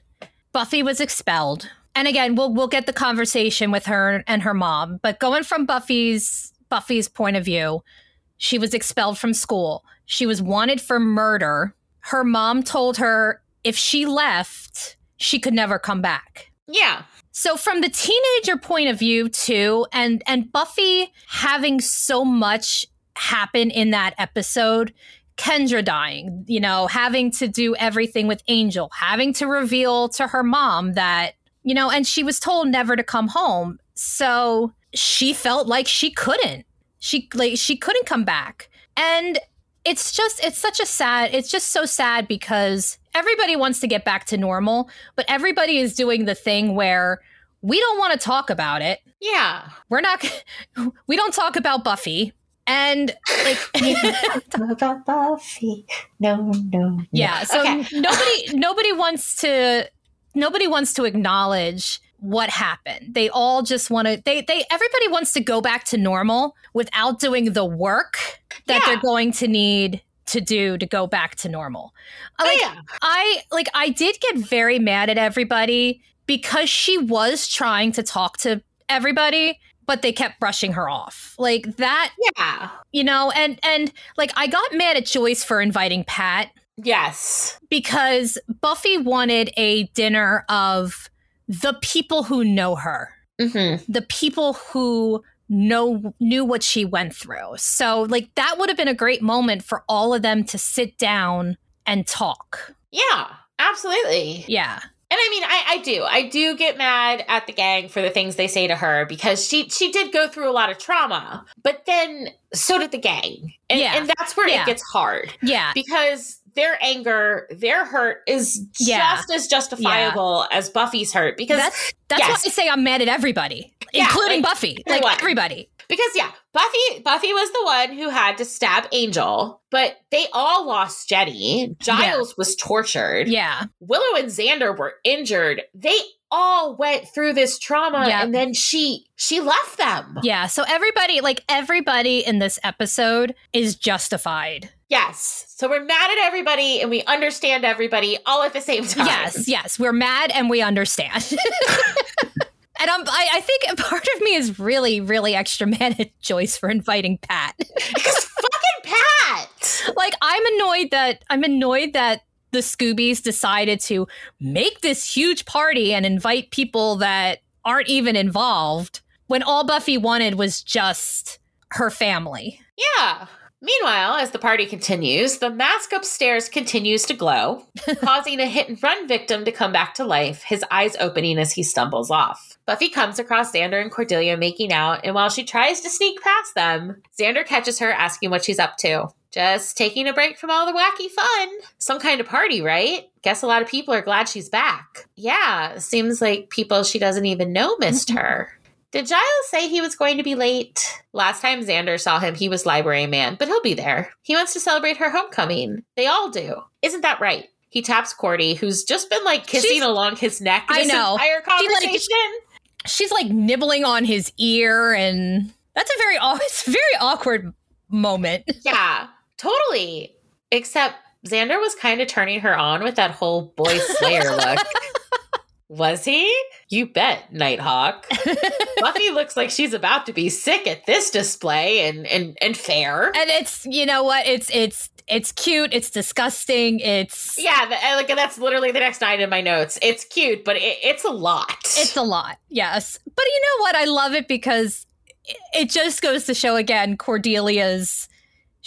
Buffy was expelled. And again, we'll we'll get the conversation with her and her mom, but going from Buffy's Buffy's point of view, she was expelled from school. She was wanted for murder. Her mom told her if she left, she could never come back. Yeah. So from the teenager point of view too, and and Buffy having so much happen in that episode, Kendra dying, you know, having to do everything with Angel, having to reveal to her mom that, you know, and she was told never to come home. So she felt like she couldn't. She like she couldn't come back. And it's just it's such a sad it's just so sad because everybody wants to get back to normal, but everybody is doing the thing where we don't want to talk about it. Yeah. We're not we don't talk about Buffy. And like Talk about Buffy. No, no. yeah, so Okay. nobody nobody wants to nobody wants to acknowledge what happened. They all just want to they they everybody wants to go back to normal without doing the work that Yeah. they're going to need to do to go back to normal. Oh, Like yeah. I like I did get very mad at everybody because she was trying to talk to everybody but they kept brushing her off. Like that, Yeah. you know, and and like I got mad at Joyce for inviting Pat Yes. because Buffy wanted a dinner of the people who know her, Mm-hmm. the people who know knew what she went through. So like that would have been a great moment for all of them to sit down and talk. Yeah. Absolutely. Yeah. And I mean, I, I do. I do get mad at the gang for the things they say to her because she she did go through a lot of trauma. But then so did the gang. And, Yeah. and that's where Yeah. it gets hard. Yeah. Because their anger, their hurt is Yeah. just as justifiable as Buffy's hurt. Because That's that's Yes. why I say I'm mad at everybody, Yeah, including like, Buffy. Like everyone. everybody. because yeah, Buffy Buffy was the one who had to stab Angel, but they all lost Jenny. Giles was tortured. Yeah. Willow and Xander were injured. They all went through this trauma Yep. and then she she left them. Yeah. So everybody, like everybody in this episode is justified. Yes. So we're mad at everybody and we understand everybody all at the same time. Yes, yes. We're mad and we understand. and I'm, I, I think part of me is really, really extra mad at Joyce for inviting Pat. Because fucking Pat. like I'm annoyed that I'm annoyed that the Scoobies decided to make this huge party and invite people that aren't even involved when all Buffy wanted was just her family. Yeah. Meanwhile, as the party continues, the mask upstairs continues to glow, causing a hit and run victim to come back to life, his eyes opening as he stumbles off. Buffy comes across Xander and Cordelia making out, and while she tries to sneak past them, Xander catches her asking what she's up to. Just taking a break from all the wacky fun. Some kind of party, right? Guess a lot of people are glad she's back. Yeah, seems like people she doesn't even know missed her. Did Giles say he was going to be late? Last time Xander saw him, he was library man, but he'll be there. He wants to celebrate her homecoming. They all do. Isn't that right? he taps Cordy, who's just been like kissing She's- along his neck I know. entire like- conversation. She's like nibbling on his ear, and that's a very it's a very awkward moment. yeah, totally. Except Xander was kind of turning her on with that whole boy slayer look. Was he? You bet, Nighthawk. Buffy looks like she's about to be sick at this display and and and fair. and it's you know what it's it's it's cute it's disgusting it's Yeah, the, uh, like that's literally the next line in my notes. It's cute, but it, it's a lot. it's a lot yes but you know what i love it because it- it just goes to show again cordelia's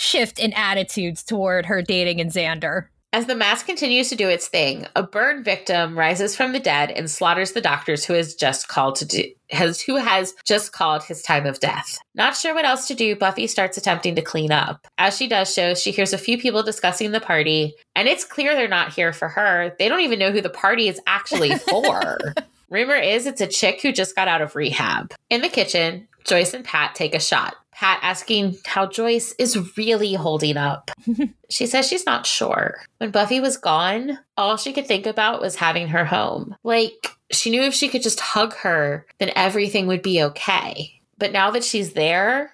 shift in attitudes toward her dating and xander As the mask continues to do its thing, a burn victim rises from the dead and slaughters the doctors who has just called to do has who has just called his time of death. Not sure what else to do, Buffy starts attempting to clean up. As she does so, she hears a few people discussing the party, and it's clear they're not here for her. They don't even know who the party is actually for. Rumor is it's a chick who just got out of rehab. In the kitchen, Joyce and Pat take a shot. Pat asking how Joyce is really holding up. She says she's not sure. When Buffy was gone, all she could think about was having her home. Like, she knew if she could just hug her, then everything would be okay. But now that she's there,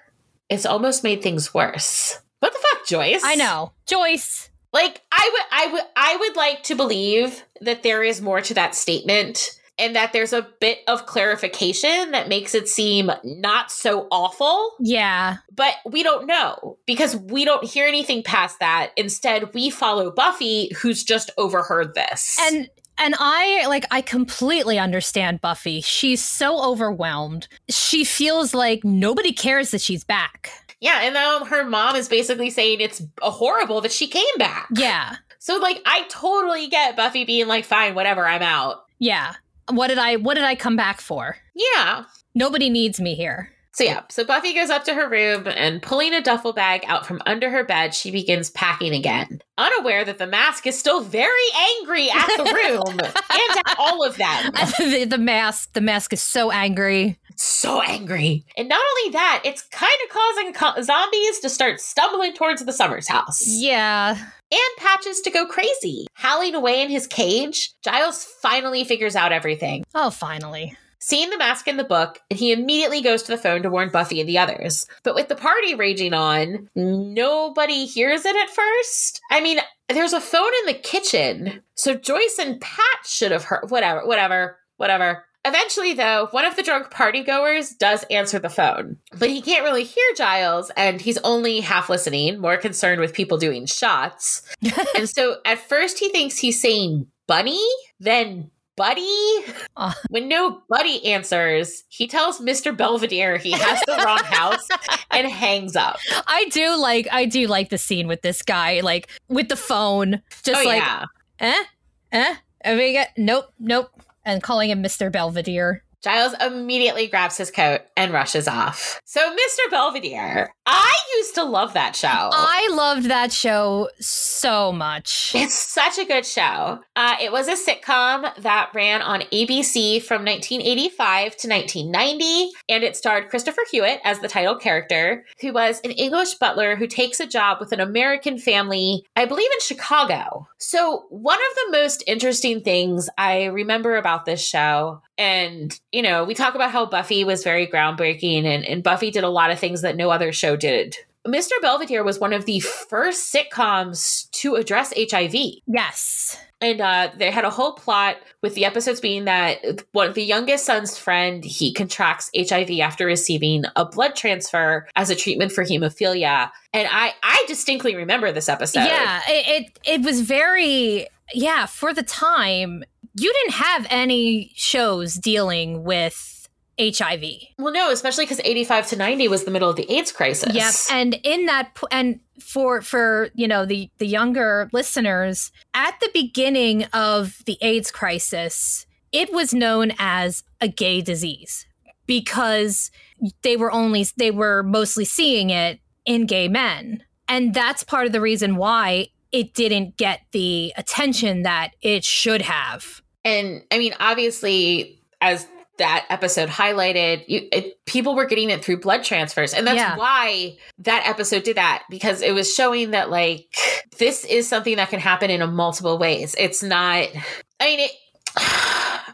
it's almost made things worse. What the fuck, Joyce? i know joyce Like, I would I would I would like to believe that there is more to that statement and that there's a bit of clarification that makes it seem not so awful yeah but we don't know because we don't hear anything past that. Instead, we follow Buffy, who's just overheard this. and and i like i completely understand buffy she's so overwhelmed she feels like nobody cares that she's back yeah, and now her mom is basically saying it's horrible that she came back. yeah So, like, I totally get Buffy being like, fine, whatever, I'm out. yeah what did i what did i come back for Yeah. nobody needs me here So, yeah, so Buffy goes up to her room and pulling a duffel bag out from under her bed, she begins packing again, unaware that the mask is still very angry at the room and at all of them. the, the mask the mask is so angry so angry. And not only that, it's kind of causing co- zombies to start stumbling towards the Summers house. yeah And Patches to go crazy. Howling away in his cage, Giles finally figures out everything. oh finally Seeing the mask in the book, he immediately goes to the phone to warn Buffy and the others. But with the party raging on, nobody hears it at first. I mean, there's a phone in the kitchen, so Joyce and Pat should have heard. Whatever, whatever, whatever. Eventually, though, one of the drunk partygoers does answer the phone, but he can't really hear Giles, and he's only half listening, more concerned with people doing shots. and so at first, he thinks he's saying bunny, then buddy. Uh. When nobody answers, he tells Mr. Belvedere he has the wrong house and hangs up. I do like I do like the scene with this guy, like with the phone, just oh, like yeah. eh, eh. I mean, get- nope, nope, and calling him Mr. Belvedere. Giles immediately grabs his coat and rushes off. So, Mr. Belvedere, I used to love that show. I loved that show so much. It's such a good show. Uh, it was a sitcom that ran on ABC from 1985 to 1990, and it starred Christopher Hewitt as the title character, who was an English butler who takes a job with an American family, I believe in Chicago. So, one of the most interesting things I remember about this show, and you know, we talk about how Buffy was very groundbreaking, and, and Buffy did a lot of things that no other show did. Mr. Belvedere was one of the first sitcoms to address HIV. Yes. And uh, they had a whole plot with the episodes being that one of the youngest son's friend he contracts HIV after receiving a blood transfer as a treatment for hemophilia. And I I distinctly remember this episode. Yeah, it, it it was very yeah, for the time, you didn't have any shows dealing with HIV. Well, no, especially because 85 to 90 was the middle of the AIDS crisis. Yep. And in that and for for, you know, the the younger listeners, at the beginning of the AIDS crisis, it was known as a gay disease because they were only they were mostly seeing it in gay men. And that's part of the reason why it didn't get the attention that it should have. And I mean, obviously, as that episode highlighted, you, it, people were getting it through blood transfers. And that's Yeah. why that episode did that, because it was showing that, like, this is something that can happen in a multiple ways. It's not, I mean, it,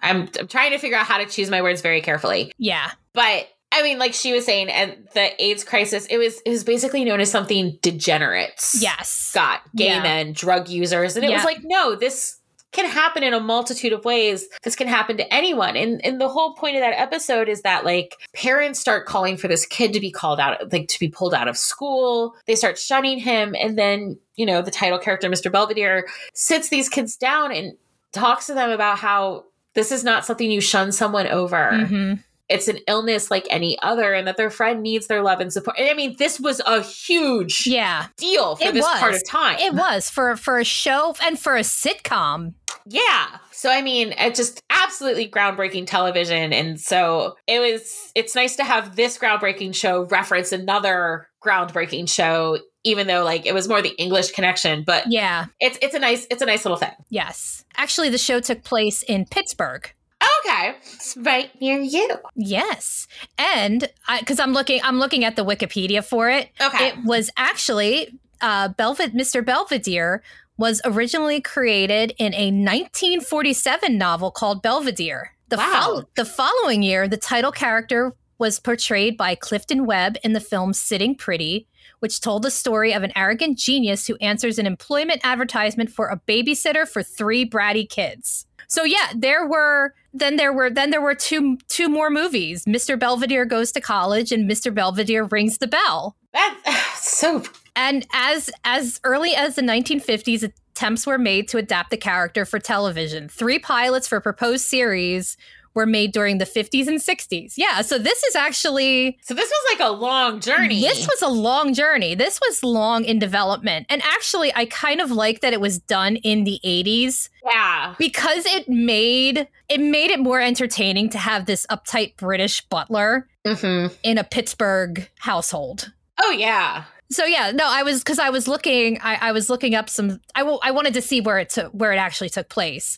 I'm, I'm trying to figure out how to choose my words very carefully. Yeah. But I mean, like she was saying, and the AIDS crisis, it was it was basically known as something degenerates. Yes. Got gay Yeah. men, drug users. And it was like, no, this can happen in a multitude of ways. This can happen to anyone. And and the whole point of that episode is that like parents start calling for this kid to be called out, like to be pulled out of school. They start shunning him. And then, you know, the title character, Mr. Belvedere, sits these kids down and talks to them about how this is not something you shun someone over hmm it's an illness like any other and that their friend needs their love and support. And I mean, this was a huge Yeah. deal for It this was. part of time. It was for for a show and for a sitcom. yeah. So I mean, it's just absolutely groundbreaking television. And so it was it's nice to have this groundbreaking show reference another groundbreaking show, even though like it was more the English connection. But Yeah. it's it's a nice it's a nice little thing. Yes. Actually, the show took place in Pittsburgh. Okay. It's right near you. Yes, and because I'm looking, I'm looking at the Wikipedia for it. Okay. It was actually uh, Belved- Mr. Belvedere was originally created in a 1947 novel called Belvedere. The, Wow. fol- the following year, the title character was portrayed by Clifton Webb in the film Sitting Pretty, which told the story of an arrogant genius who answers an employment advertisement for a babysitter for three bratty kids. So yeah, there were then there were then there were two two more movies. Mr. Belvedere goes to college and Mr. Belvedere rings the bell. That's so And as as early as the 1950s, attempts were made to adapt the character for television. Three pilots for proposed series were made during the 50s and 60s. Yeah, so this is actually so this was like a long journey. this was a long journey. This was long in development. And actually, I kind of like that it was done in the 80s yeah. because it made it made it more entertaining to have this uptight British butler Mm-hmm. in a Pittsburgh household. Oh yeah. So yeah, no, I was because I was looking, I, I was looking up some. I, w- I wanted to see where it took, where it actually took place.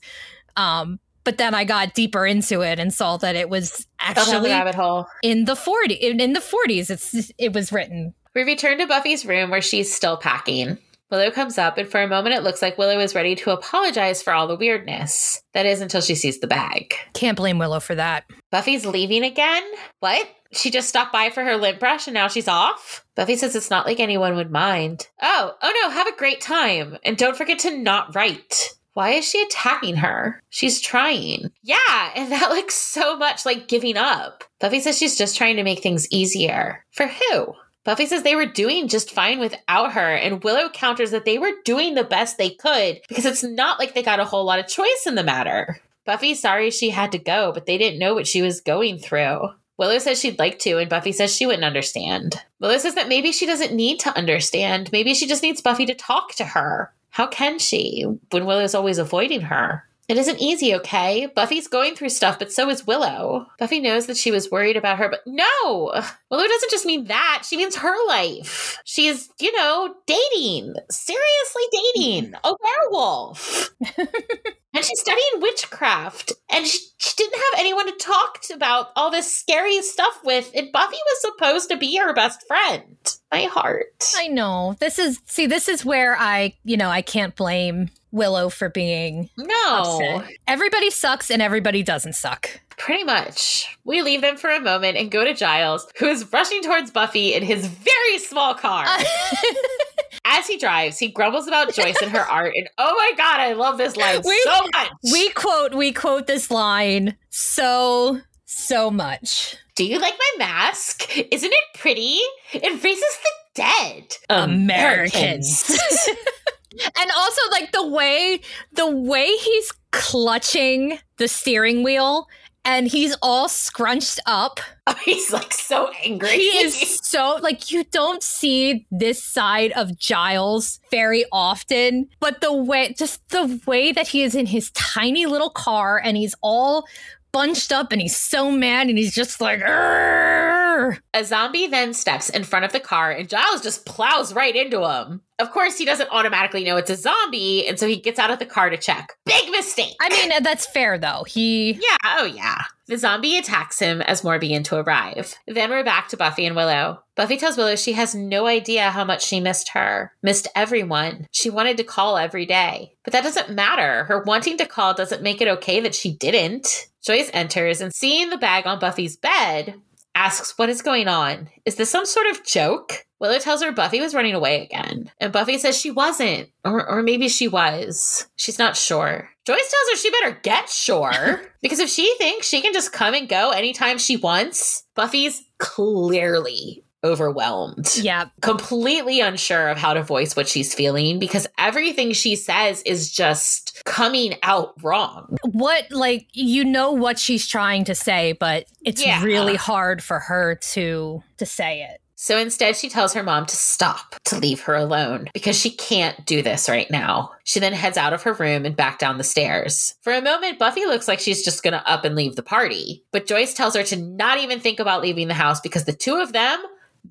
Um, but then I got deeper into it and saw that it was Fell down the actually rabbit hole. in the forty in, in the forties. It's it was written. We return to Buffy's room where she's still packing. Willow comes up, and for a moment it looks like Willow is ready to apologize for all the weirdness. That is until she sees the bag. Can't blame Willow for that. Buffy's leaving again? What? She just stopped by for her lint brush and now she's off? Buffy says it's not like anyone would mind. Oh, oh no, have a great time. And don't forget to not write. Why is she attacking her? She's trying. Yeah, and that looks so much like giving up. Buffy says she's just trying to make things easier. For who? Buffy says they were doing just fine without her, and Willow counters that they were doing the best they could because it's not like they got a whole lot of choice in the matter. Buffy's sorry she had to go, but they didn't know what she was going through. Willow says she'd like to, and Buffy says she wouldn't understand. Willow says that maybe she doesn't need to understand. Maybe she just needs Buffy to talk to her. How can she when Willow's always avoiding her? It isn't easy, okay? Buffy's going through stuff, but so is Willow. Buffy knows that she was worried about her, but no! Willow doesn't just mean that. She means her life. She's, you know, dating. Seriously dating. A werewolf. and she's studying witchcraft. And she, she didn't have anyone to talk to about all this scary stuff with. And Buffy was supposed to be her best friend. My heart. I know this is see this is where I you know I can't blame Willow for being no. upset. Everybody sucks and everybody doesn't suck. Pretty much. We leave them for a moment and go to Giles, who is rushing towards Buffy in his very small car. As he drives, he grumbles about Joyce and her art, and oh my god, I love this line We- so much. we quote we quote this line so so much. Do you like my mask? Isn't it pretty? It raises the dead. Americans. and also like the way the way he's clutching the steering wheel and he's all scrunched up. Oh, he's like so angry. He is so like you don't see this side of Giles very often, but the way just the way that he is in his tiny little car and he's all bunched up and he's so mad and he's just like "Arr." A zombie then steps in front of the car, and Giles just plows right into him. Of course, he doesn't automatically know it's a zombie, and so he gets out of the car to check. Big mistake. I mean, that's fair though. He yeah, oh yeah. The zombie attacks him as more begin to arrive. Then we're back to Buffy and Willow. Buffy tells Willow she has no idea how much she missed her, missed everyone. She wanted to call every day. But that doesn't matter. Her wanting to call doesn't make it okay that she didn't. Joyce enters and seeing the bag on Buffy's bed, asks what is going on. Is this some sort of joke? Willow tells her Buffy was running away again. And Buffy says she wasn't. Or, or maybe she was. She's not sure. Joyce tells her she better get sure. because if she thinks she can just come and go anytime she wants, Buffy's clearly overwhelmed. Yeah. Completely unsure of how to voice what she's feeling because everything she says is just coming out wrong. What, like, you know what she's trying to say, but it's Yeah. really hard for her to to say it. So instead, she tells her mom to stop, to leave her alone, because she can't do this right now. She then heads out of her room and back down the stairs. For a moment, Buffy looks like she's just gonna up and leave the party. But Joyce tells her to not even think about leaving the house because the two of them,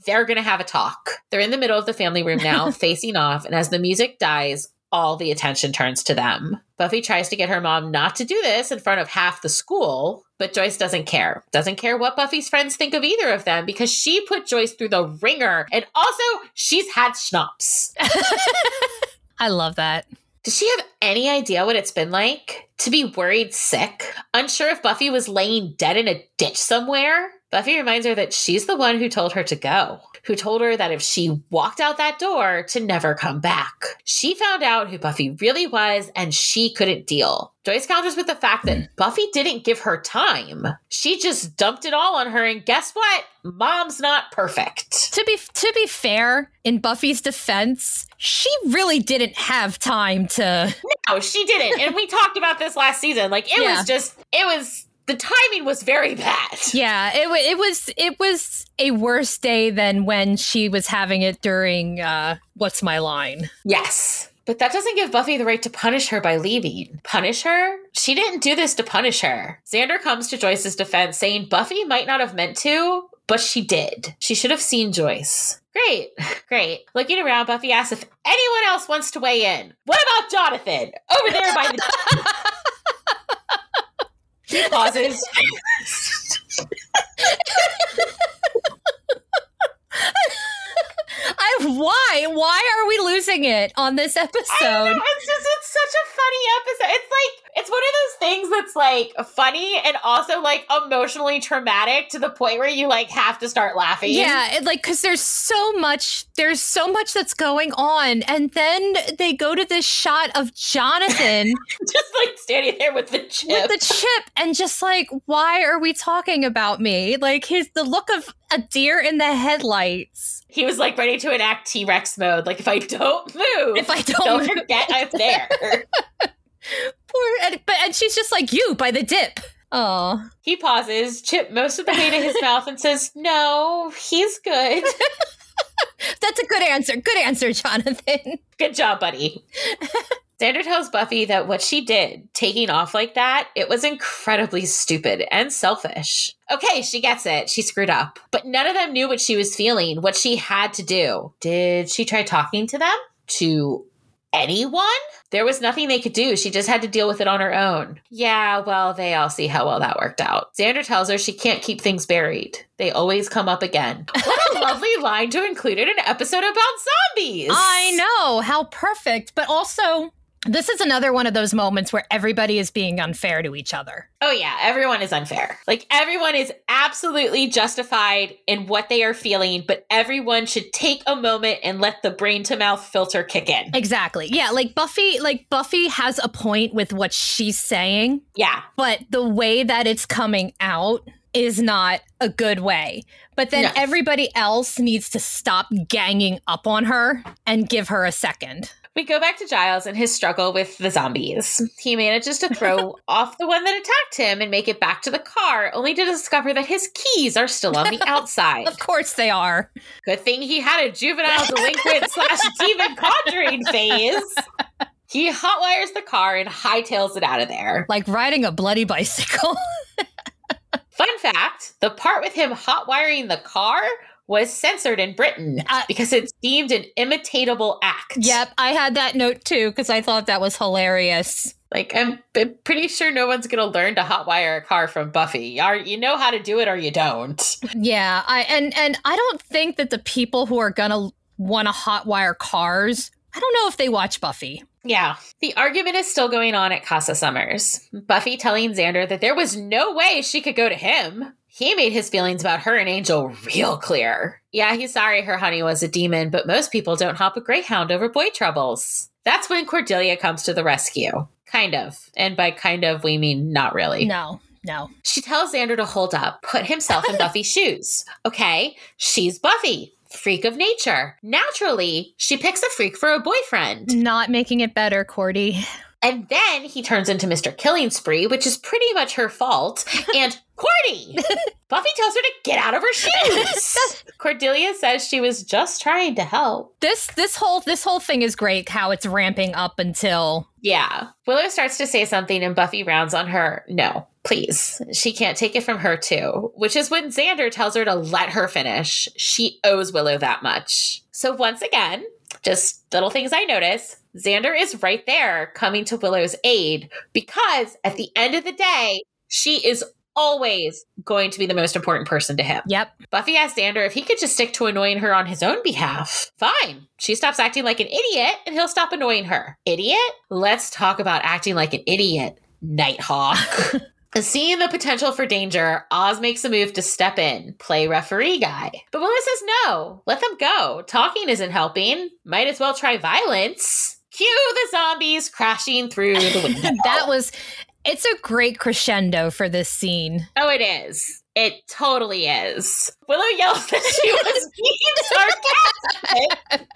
they're gonna have a talk. They're in the middle of the family room now, facing off, and as the music dies, all the attention turns to them. Buffy tries to get her mom not to do this in front of half the school, but Joyce doesn't care. Doesn't care what Buffy's friends think of either of them because she put Joyce through the ringer and also she's had schnapps. I love that. Does she have any idea what it's been like to be worried sick, unsure if Buffy was laying dead in a ditch somewhere? Buffy reminds her that she's the one who told her to go, who told her that if she walked out that door, to never come back. She found out who Buffy really was and she couldn't deal. Joyce counters with the fact that hmm. Buffy didn't give her time. She just dumped it all on her, and guess what? Mom's not perfect. To be to be fair, in Buffy's defense, she really didn't have time to No, she didn't. And we talked about this last season. Like, it Yeah. was just, it was, the timing was very bad. Yeah, it, it was it was a worse day than when she was having it during uh what's my line? Yes. But that doesn't give Buffy the right to punish her by leaving. Punish her? She didn't do this to punish her. Xander comes to Joyce's defense saying Buffy might not have meant to, but she did. She should have seen Joyce. Great, great. Looking around, Buffy asks if anyone else wants to weigh in. What about Jonathan? Over there by the. he pauses. I why why are we losing it on this I don't know. episode? It's just it's such a funny episode. It's like it's one of those things that's like funny and also like emotionally traumatic to the point where you like have to start laughing. Yeah, it, like because there's so much, there's so much that's going on, and then they go to this shot of Jonathan just like standing there with the chip. with the chip, and just like, why are we talking about me? Like his the look of a deer in the headlights. he was like ready to enact T Rex mode. Like if I don't move, If I don't, don't move- forget I'm there. Poor, and, but and she's just like you by the dip. Oh, he pauses, chip most of the way to his mouth, and says, "No, he's good. that's a good answer. Good answer, Jonathan. Good job, buddy." Xander tells Buffy that what she did, taking off like that, it was incredibly stupid and selfish. Okay, she gets it. She screwed up. But none of them knew what she was feeling, what she had to do. Did she try talking to them? To anyone? There was nothing they could do. She just had to deal with it on her own. Yeah, well, they all see how well that worked out. Xander tells her she can't keep things buried. They always come up again. What a lovely line to include in an episode about zombies. I know how perfect, but also. This is another one of those moments where everybody is being unfair to each other. Oh, yeah, everyone is unfair. Like, everyone is absolutely justified in what they are feeling, but everyone should take a moment and let the brain to mouth filter kick in. Exactly. Yeah, like Buffy, like Buffy has a point with what she's saying, Yeah. but the way that it's coming out is not a good way. But then No. everybody else needs to stop ganging up on her and give her a second. We go back to Giles and his struggle with the zombies. He manages to throw off the one that attacked him and make it back to the car, only to discover that his keys are still on the outside. Of course they are. Good thing he had a juvenile delinquent slash demon conjuring phase. He hotwires the car and hightails it out of there. Like riding a bloody bicycle. Fun fact the part with him hotwiring the car was censored in Britain Uh, because it's deemed an imitatable act. yep, I had that note too because I thought that was hilarious. Like, I'm pretty sure no one's going to learn to hotwire a car from Buffy. Are you know how to do it or you don't? Yeah, I and and I don't think that the people who are gonna want to hotwire cars. I don't know if they watch Buffy. Yeah. The argument is still going on at Casa Summers. Buffy telling Xander that there was no way she could go to him. He made his feelings about her and Angel real clear. Yeah, he's sorry her honey was a demon, but most people don't hop a greyhound over boy troubles. That's when Cordelia comes to the rescue. Kind of. And by kind of, we mean not really. No, no. She tells Xander to hold up, put himself in Buffy's shoes. Okay, she's Buffy, freak of nature. Naturally, she picks a freak for a boyfriend. Not making it better, Cordy. And then he turns into Mr. Killing Spree, which is pretty much her fault. And Cordy! Buffy tells her to get out of her shoes. Cordelia says she was just trying to help. This this whole this whole thing is great how it's ramping up until Yeah. Willow starts to say something and Buffy rounds on her. No, please. She can't take it from her too. Which is when Xander tells her to let her finish. She owes Willow that much. So once again, just little things I notice. Xander is right there coming to Willow's aid because at the end of the day, she is always going to be the most important person to him. Yep. Buffy asked Xander if he could just stick to annoying her on his own behalf. Fine. She stops acting like an idiot and he'll stop annoying her. Idiot? Let's talk about acting like an idiot, Nighthawk. Seeing the potential for danger, Oz makes a move to step in, play referee guy. But Willow says no, let them go. Talking isn't helping. Might as well try violence. Cue the zombies crashing through the window. that was it's a great crescendo for this scene. Oh, it is. It totally is. Willow yells that she was being sarcastic.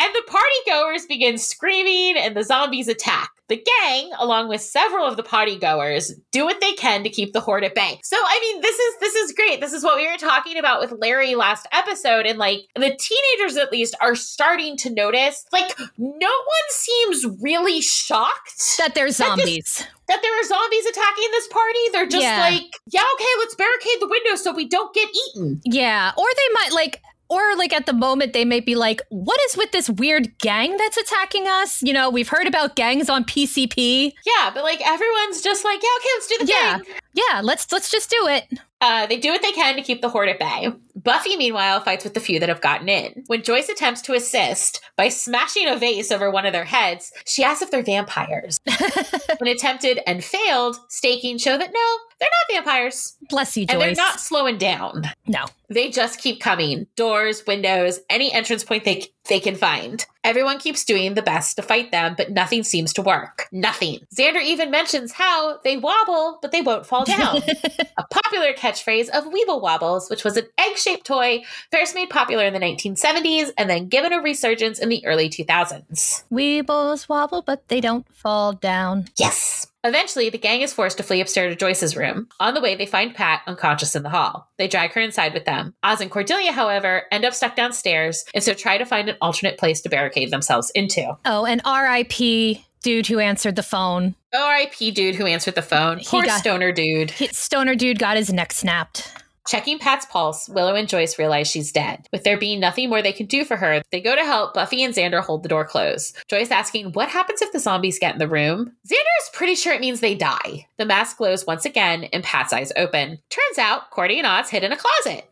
and the party goers begin screaming and the zombies attack. The gang, along with several of the party goers, do what they can to keep the horde at bay. So I mean, this is this is great. This is what we were talking about with Larry last episode. And like the teenagers at least are starting to notice. Like, no one seems really shocked That there's That just- zombies. that there are zombies attacking this party. They're just Yeah. like, yeah, okay, let's barricade the window so we don't get eaten. Yeah, or they might like or like at the moment they may be like, "What is with this weird gang that's attacking us?" You know, we've heard about gangs on PCP. Yeah, but like everyone's just like, yeah, okay, let's do the Yeah. thing. Yeah, let's let's just do it. Uh, they do what they can to keep the horde at bay. Buffy, meanwhile, fights with the few that have gotten in. When Joyce attempts to assist by smashing a vase over one of their heads, she asks if they're vampires. when attempted and failed, staking show that no, they're not vampires. Bless you, And Joyce. they're not slowing down. no. They just keep coming. Doors, windows, any entrance point they they can find. Everyone keeps doing the best to fight them, but nothing seems to work. Nothing. Xander even mentions how they wobble, but they won't fall down. a popular catchphrase of Weeble Wobbles, which was an egg-shaped toy first made popular in the 1970s and then given a resurgence in the early 2000s. Weebles wobble, but they don't fall down. Yes. Eventually, the gang is forced to flee upstairs to Joyce's room. On the way, they find Pat unconscious in the hall. They drag her inside with them. Oz and Cordelia, however, end up stuck downstairs and so try to find an alternate place to barricade themselves into. Oh, and R.I.P. dude who answered the phone. RIP dude who answered the phone. He Poor got- stoner dude. He- Stoner dude got his neck snapped. Checking Pat's pulse, Willow and Joyce realize she's dead. With there being nothing more they can do for her, they go to help Buffy and Xander hold the door closed. Joyce asking, What happens if the zombies get in the room? Xander is pretty sure it means they die. The mask glows once again, and Pat's eyes open. Turns out, Cordy and Oz hid in a closet.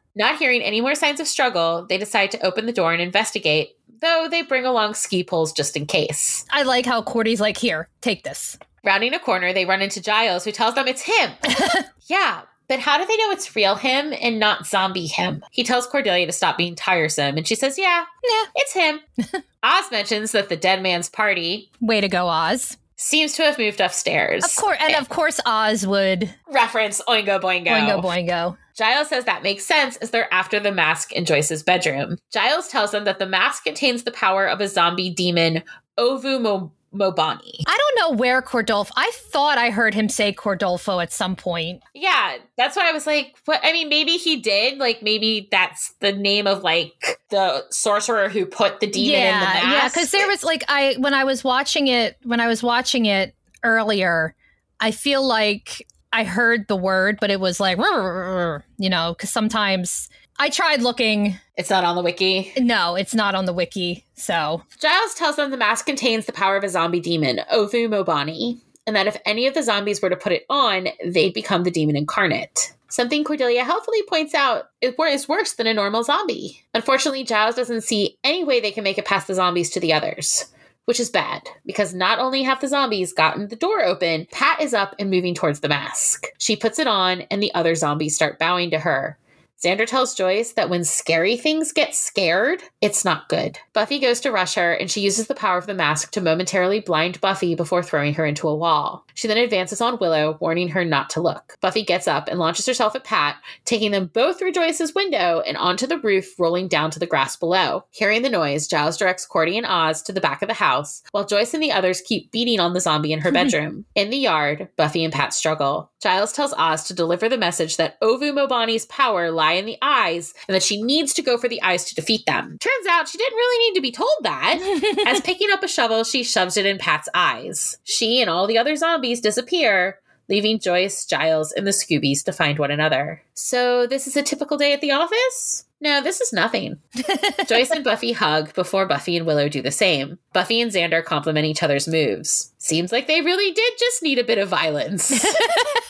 Not hearing any more signs of struggle, they decide to open the door and investigate, though they bring along ski poles just in case. I like how Cordy's like, here, take this. Rounding a corner, they run into Giles, who tells them it's him. yeah, but how do they know it's real him and not zombie him? He tells Cordelia to stop being tiresome, and she says, Yeah, Yeah. it's him. Oz mentions that the dead man's party Way to go, Oz. seems to have moved upstairs. Of course, and of course, Oz would Reference Oingo Boingo. Oingo boingo. Giles says that makes sense as they're after the mask in Joyce's bedroom. Giles tells them that the mask contains the power of a zombie demon, Ovu Mobani. I don't know where Cordolfo. I thought I heard him say Cordolfo at some point. Yeah, that's why I was like, what? I mean, maybe he did. Like, maybe that's the name of like the sorcerer who put the demon in the yeah, mask. yeah. Because there was like I when I was watching it when I was watching it earlier, I feel like I heard the word, but it was like you know because sometimes I tried looking. It's not on the wiki. No, it's not on the wiki. So Giles tells them the mask contains the power of a zombie demon, Ovu Mobani, and that if any of the zombies were to put it on, they'd become the demon incarnate. Something Cordelia helpfully points out is is worse than a normal zombie. Unfortunately, Giles doesn't see any way they can make it past the zombies to the others, which is bad because not only have the zombies gotten the door open, Pat is up and moving towards the mask. She puts it on, and the other zombies start bowing to her. Xander tells Joyce that when scary things get scared, it's not good. Buffy goes to rush her, and she uses the power of the mask to momentarily blind Buffy before throwing her into a wall. She then advances on Willow, warning her not to look. Buffy gets up and launches herself at Pat, taking them both through Joyce's window and onto the roof, rolling down to the grass below. Hearing the noise, Giles directs Cordy and Oz to the back of the house, while Joyce and the others keep beating on the zombie in her bedroom. in the yard, Buffy and Pat struggle. Giles tells Oz to deliver the message that Ovu Mobani's power lie in the eyes and that she needs to go for the eyes to defeat them. Turns out she didn't really need to be told that. As picking up a shovel, she shoves it in Pat's eyes. She and all the other zombies disappear, leaving Joyce, Giles, and the Scoobies to find one another. So, this is a typical day at the office? No, this is nothing. Joyce and Buffy hug before Buffy and Willow do the same. Buffy and Xander compliment each other's moves. Seems like they really did just need a bit of violence.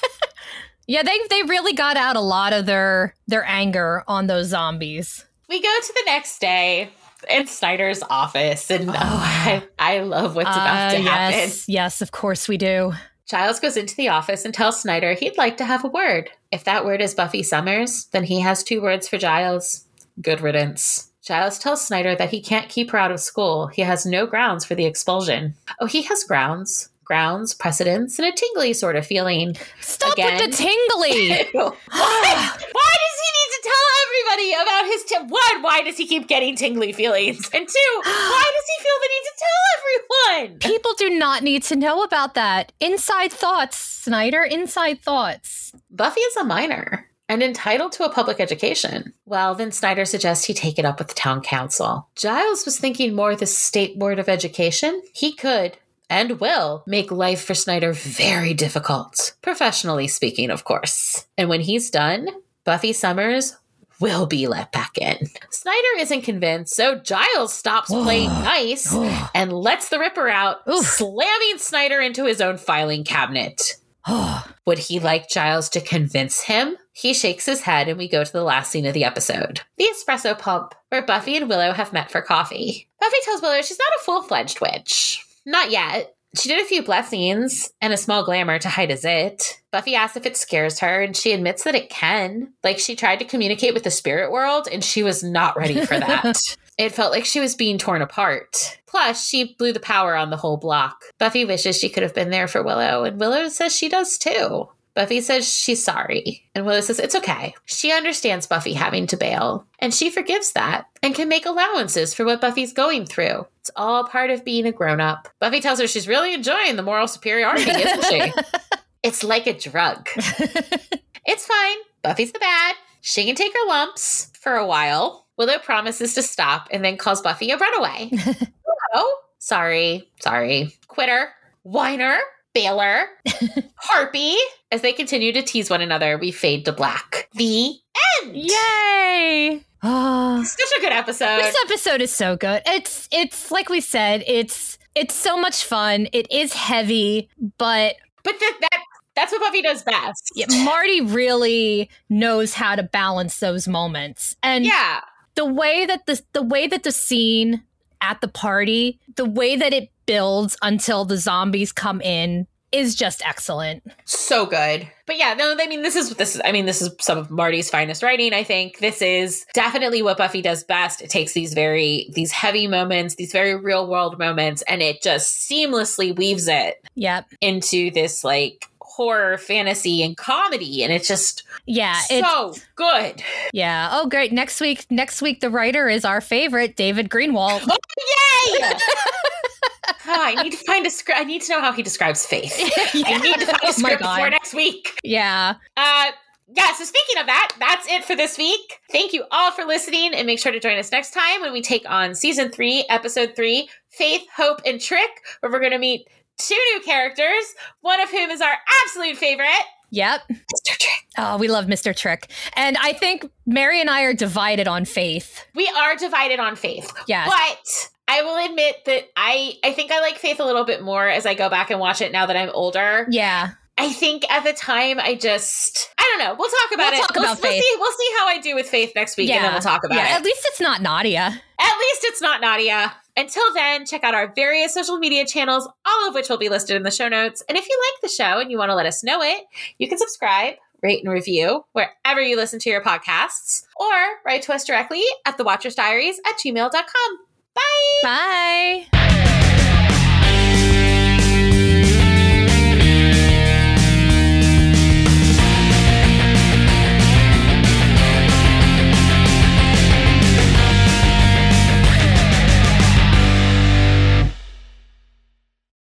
yeah, they they really got out a lot of their their anger on those zombies. we go to the next day in Snyder's office, and oh, I, I love what's about Uh, to happen. yes, yes, of course we do. Giles goes into the office and tells Snyder he'd like to have a word. If that word is Buffy Summers, then he has two words for Giles. Good riddance. Giles tells Snyder that he can't keep her out of school. He has no grounds for the expulsion. Oh, he has grounds. Grounds, precedents, and a tingly sort of feeling. Stop Again? with the tingly. why? Why does he need to tell everybody about his t- one? Why does he keep getting tingly feelings? And two, why does he feel the need to tell everyone? People do not need to know about that. Inside thoughts, Snyder. Inside thoughts. Buffy is a minor and entitled to a public education. Well, then Snyder suggests he take it up with the town council. Giles was thinking more the state board of education. He could and will make life for Snyder very difficult, professionally speaking, of course. And when he's done, Buffy Summers will be let back in. Snyder isn't convinced, so Giles stops playing nice and lets the Ripper out, Oof. slamming Snyder into his own filing cabinet. Would he like Giles to convince him? He shakes his head, and we go to the last scene of the episode the espresso pump, where Buffy and Willow have met for coffee. Buffy tells Willow she's not a full fledged witch. Not yet. She did a few blessings and a small glamour to hide a zit. Buffy asks if it scares her, and she admits that it can. Like she tried to communicate with the spirit world, and she was not ready for that. It felt like she was being torn apart. Plus, she blew the power on the whole block. Buffy wishes she could have been there for Willow, and Willow says she does too. Buffy says she's sorry, and Willow says it's okay. She understands Buffy having to bail, and she forgives that and can make allowances for what Buffy's going through. It's all part of being a grown up. Buffy tells her she's really enjoying the moral superiority, isn't she? it's like a drug. It's fine. Buffy's the bad. She can take her lumps for a while. Willow promises to stop and then calls Buffy a runaway. oh, sorry, sorry. Quitter, whiner, bailer, harpy. As they continue to tease one another, we fade to black. The end. Yay! Oh, Such a good episode. this episode is so good. It's it's like we said, it's it's so much fun. It is heavy, but but th- that that's what Buffy does best. yeah, Marti really knows how to balance those moments. And Yeah. the way that the the way that the scene at the party, the way that it builds until the zombies come in is just excellent. so good. But yeah, no, I mean this is this is I mean this is some of Marti's finest writing, I think. This is definitely what Buffy does best. It takes these very these heavy moments, these very real world moments and it just seamlessly weaves it Yep. into this like horror, fantasy and comedy and it's just Yeah, it's so good. yeah. Oh great. Next week next week the writer is our favorite, David Greenwalt. Oh, yay! Oh, I need to find a script. I need to know how he describes faith. I need to find a Oh script God. before next week. yeah. Uh, yeah, so speaking of that, that's it for this week. Thank you all for listening and make sure to join us next time when we take on season three, episode three Faith, Hope, and Trick, where we're going to meet two new characters, one of whom is our absolute favorite, Yep. Mr. Trick. Oh, we love Mr. Trick. And I think Mary and I are divided on faith. We are divided on Faith. Yes. But I will admit that I I think I like Faith a little bit more as I go back and watch it now that I'm older. Yeah. I think at the time I just I don't know. We'll talk about We'll it. talk we'll, about we'll Faith. see we'll see how I do with Faith next week and then we'll talk about yeah. it. At least it's not Nadia. At least it's not Nadia. Until then, check out our various social media channels, all of which will be listed in the show notes. And if you like the show and you want to let us know it, you can subscribe, rate, and review wherever you listen to your podcasts, or write to us directly at thewatchersdiaries at gmail.com. Bye! Bye.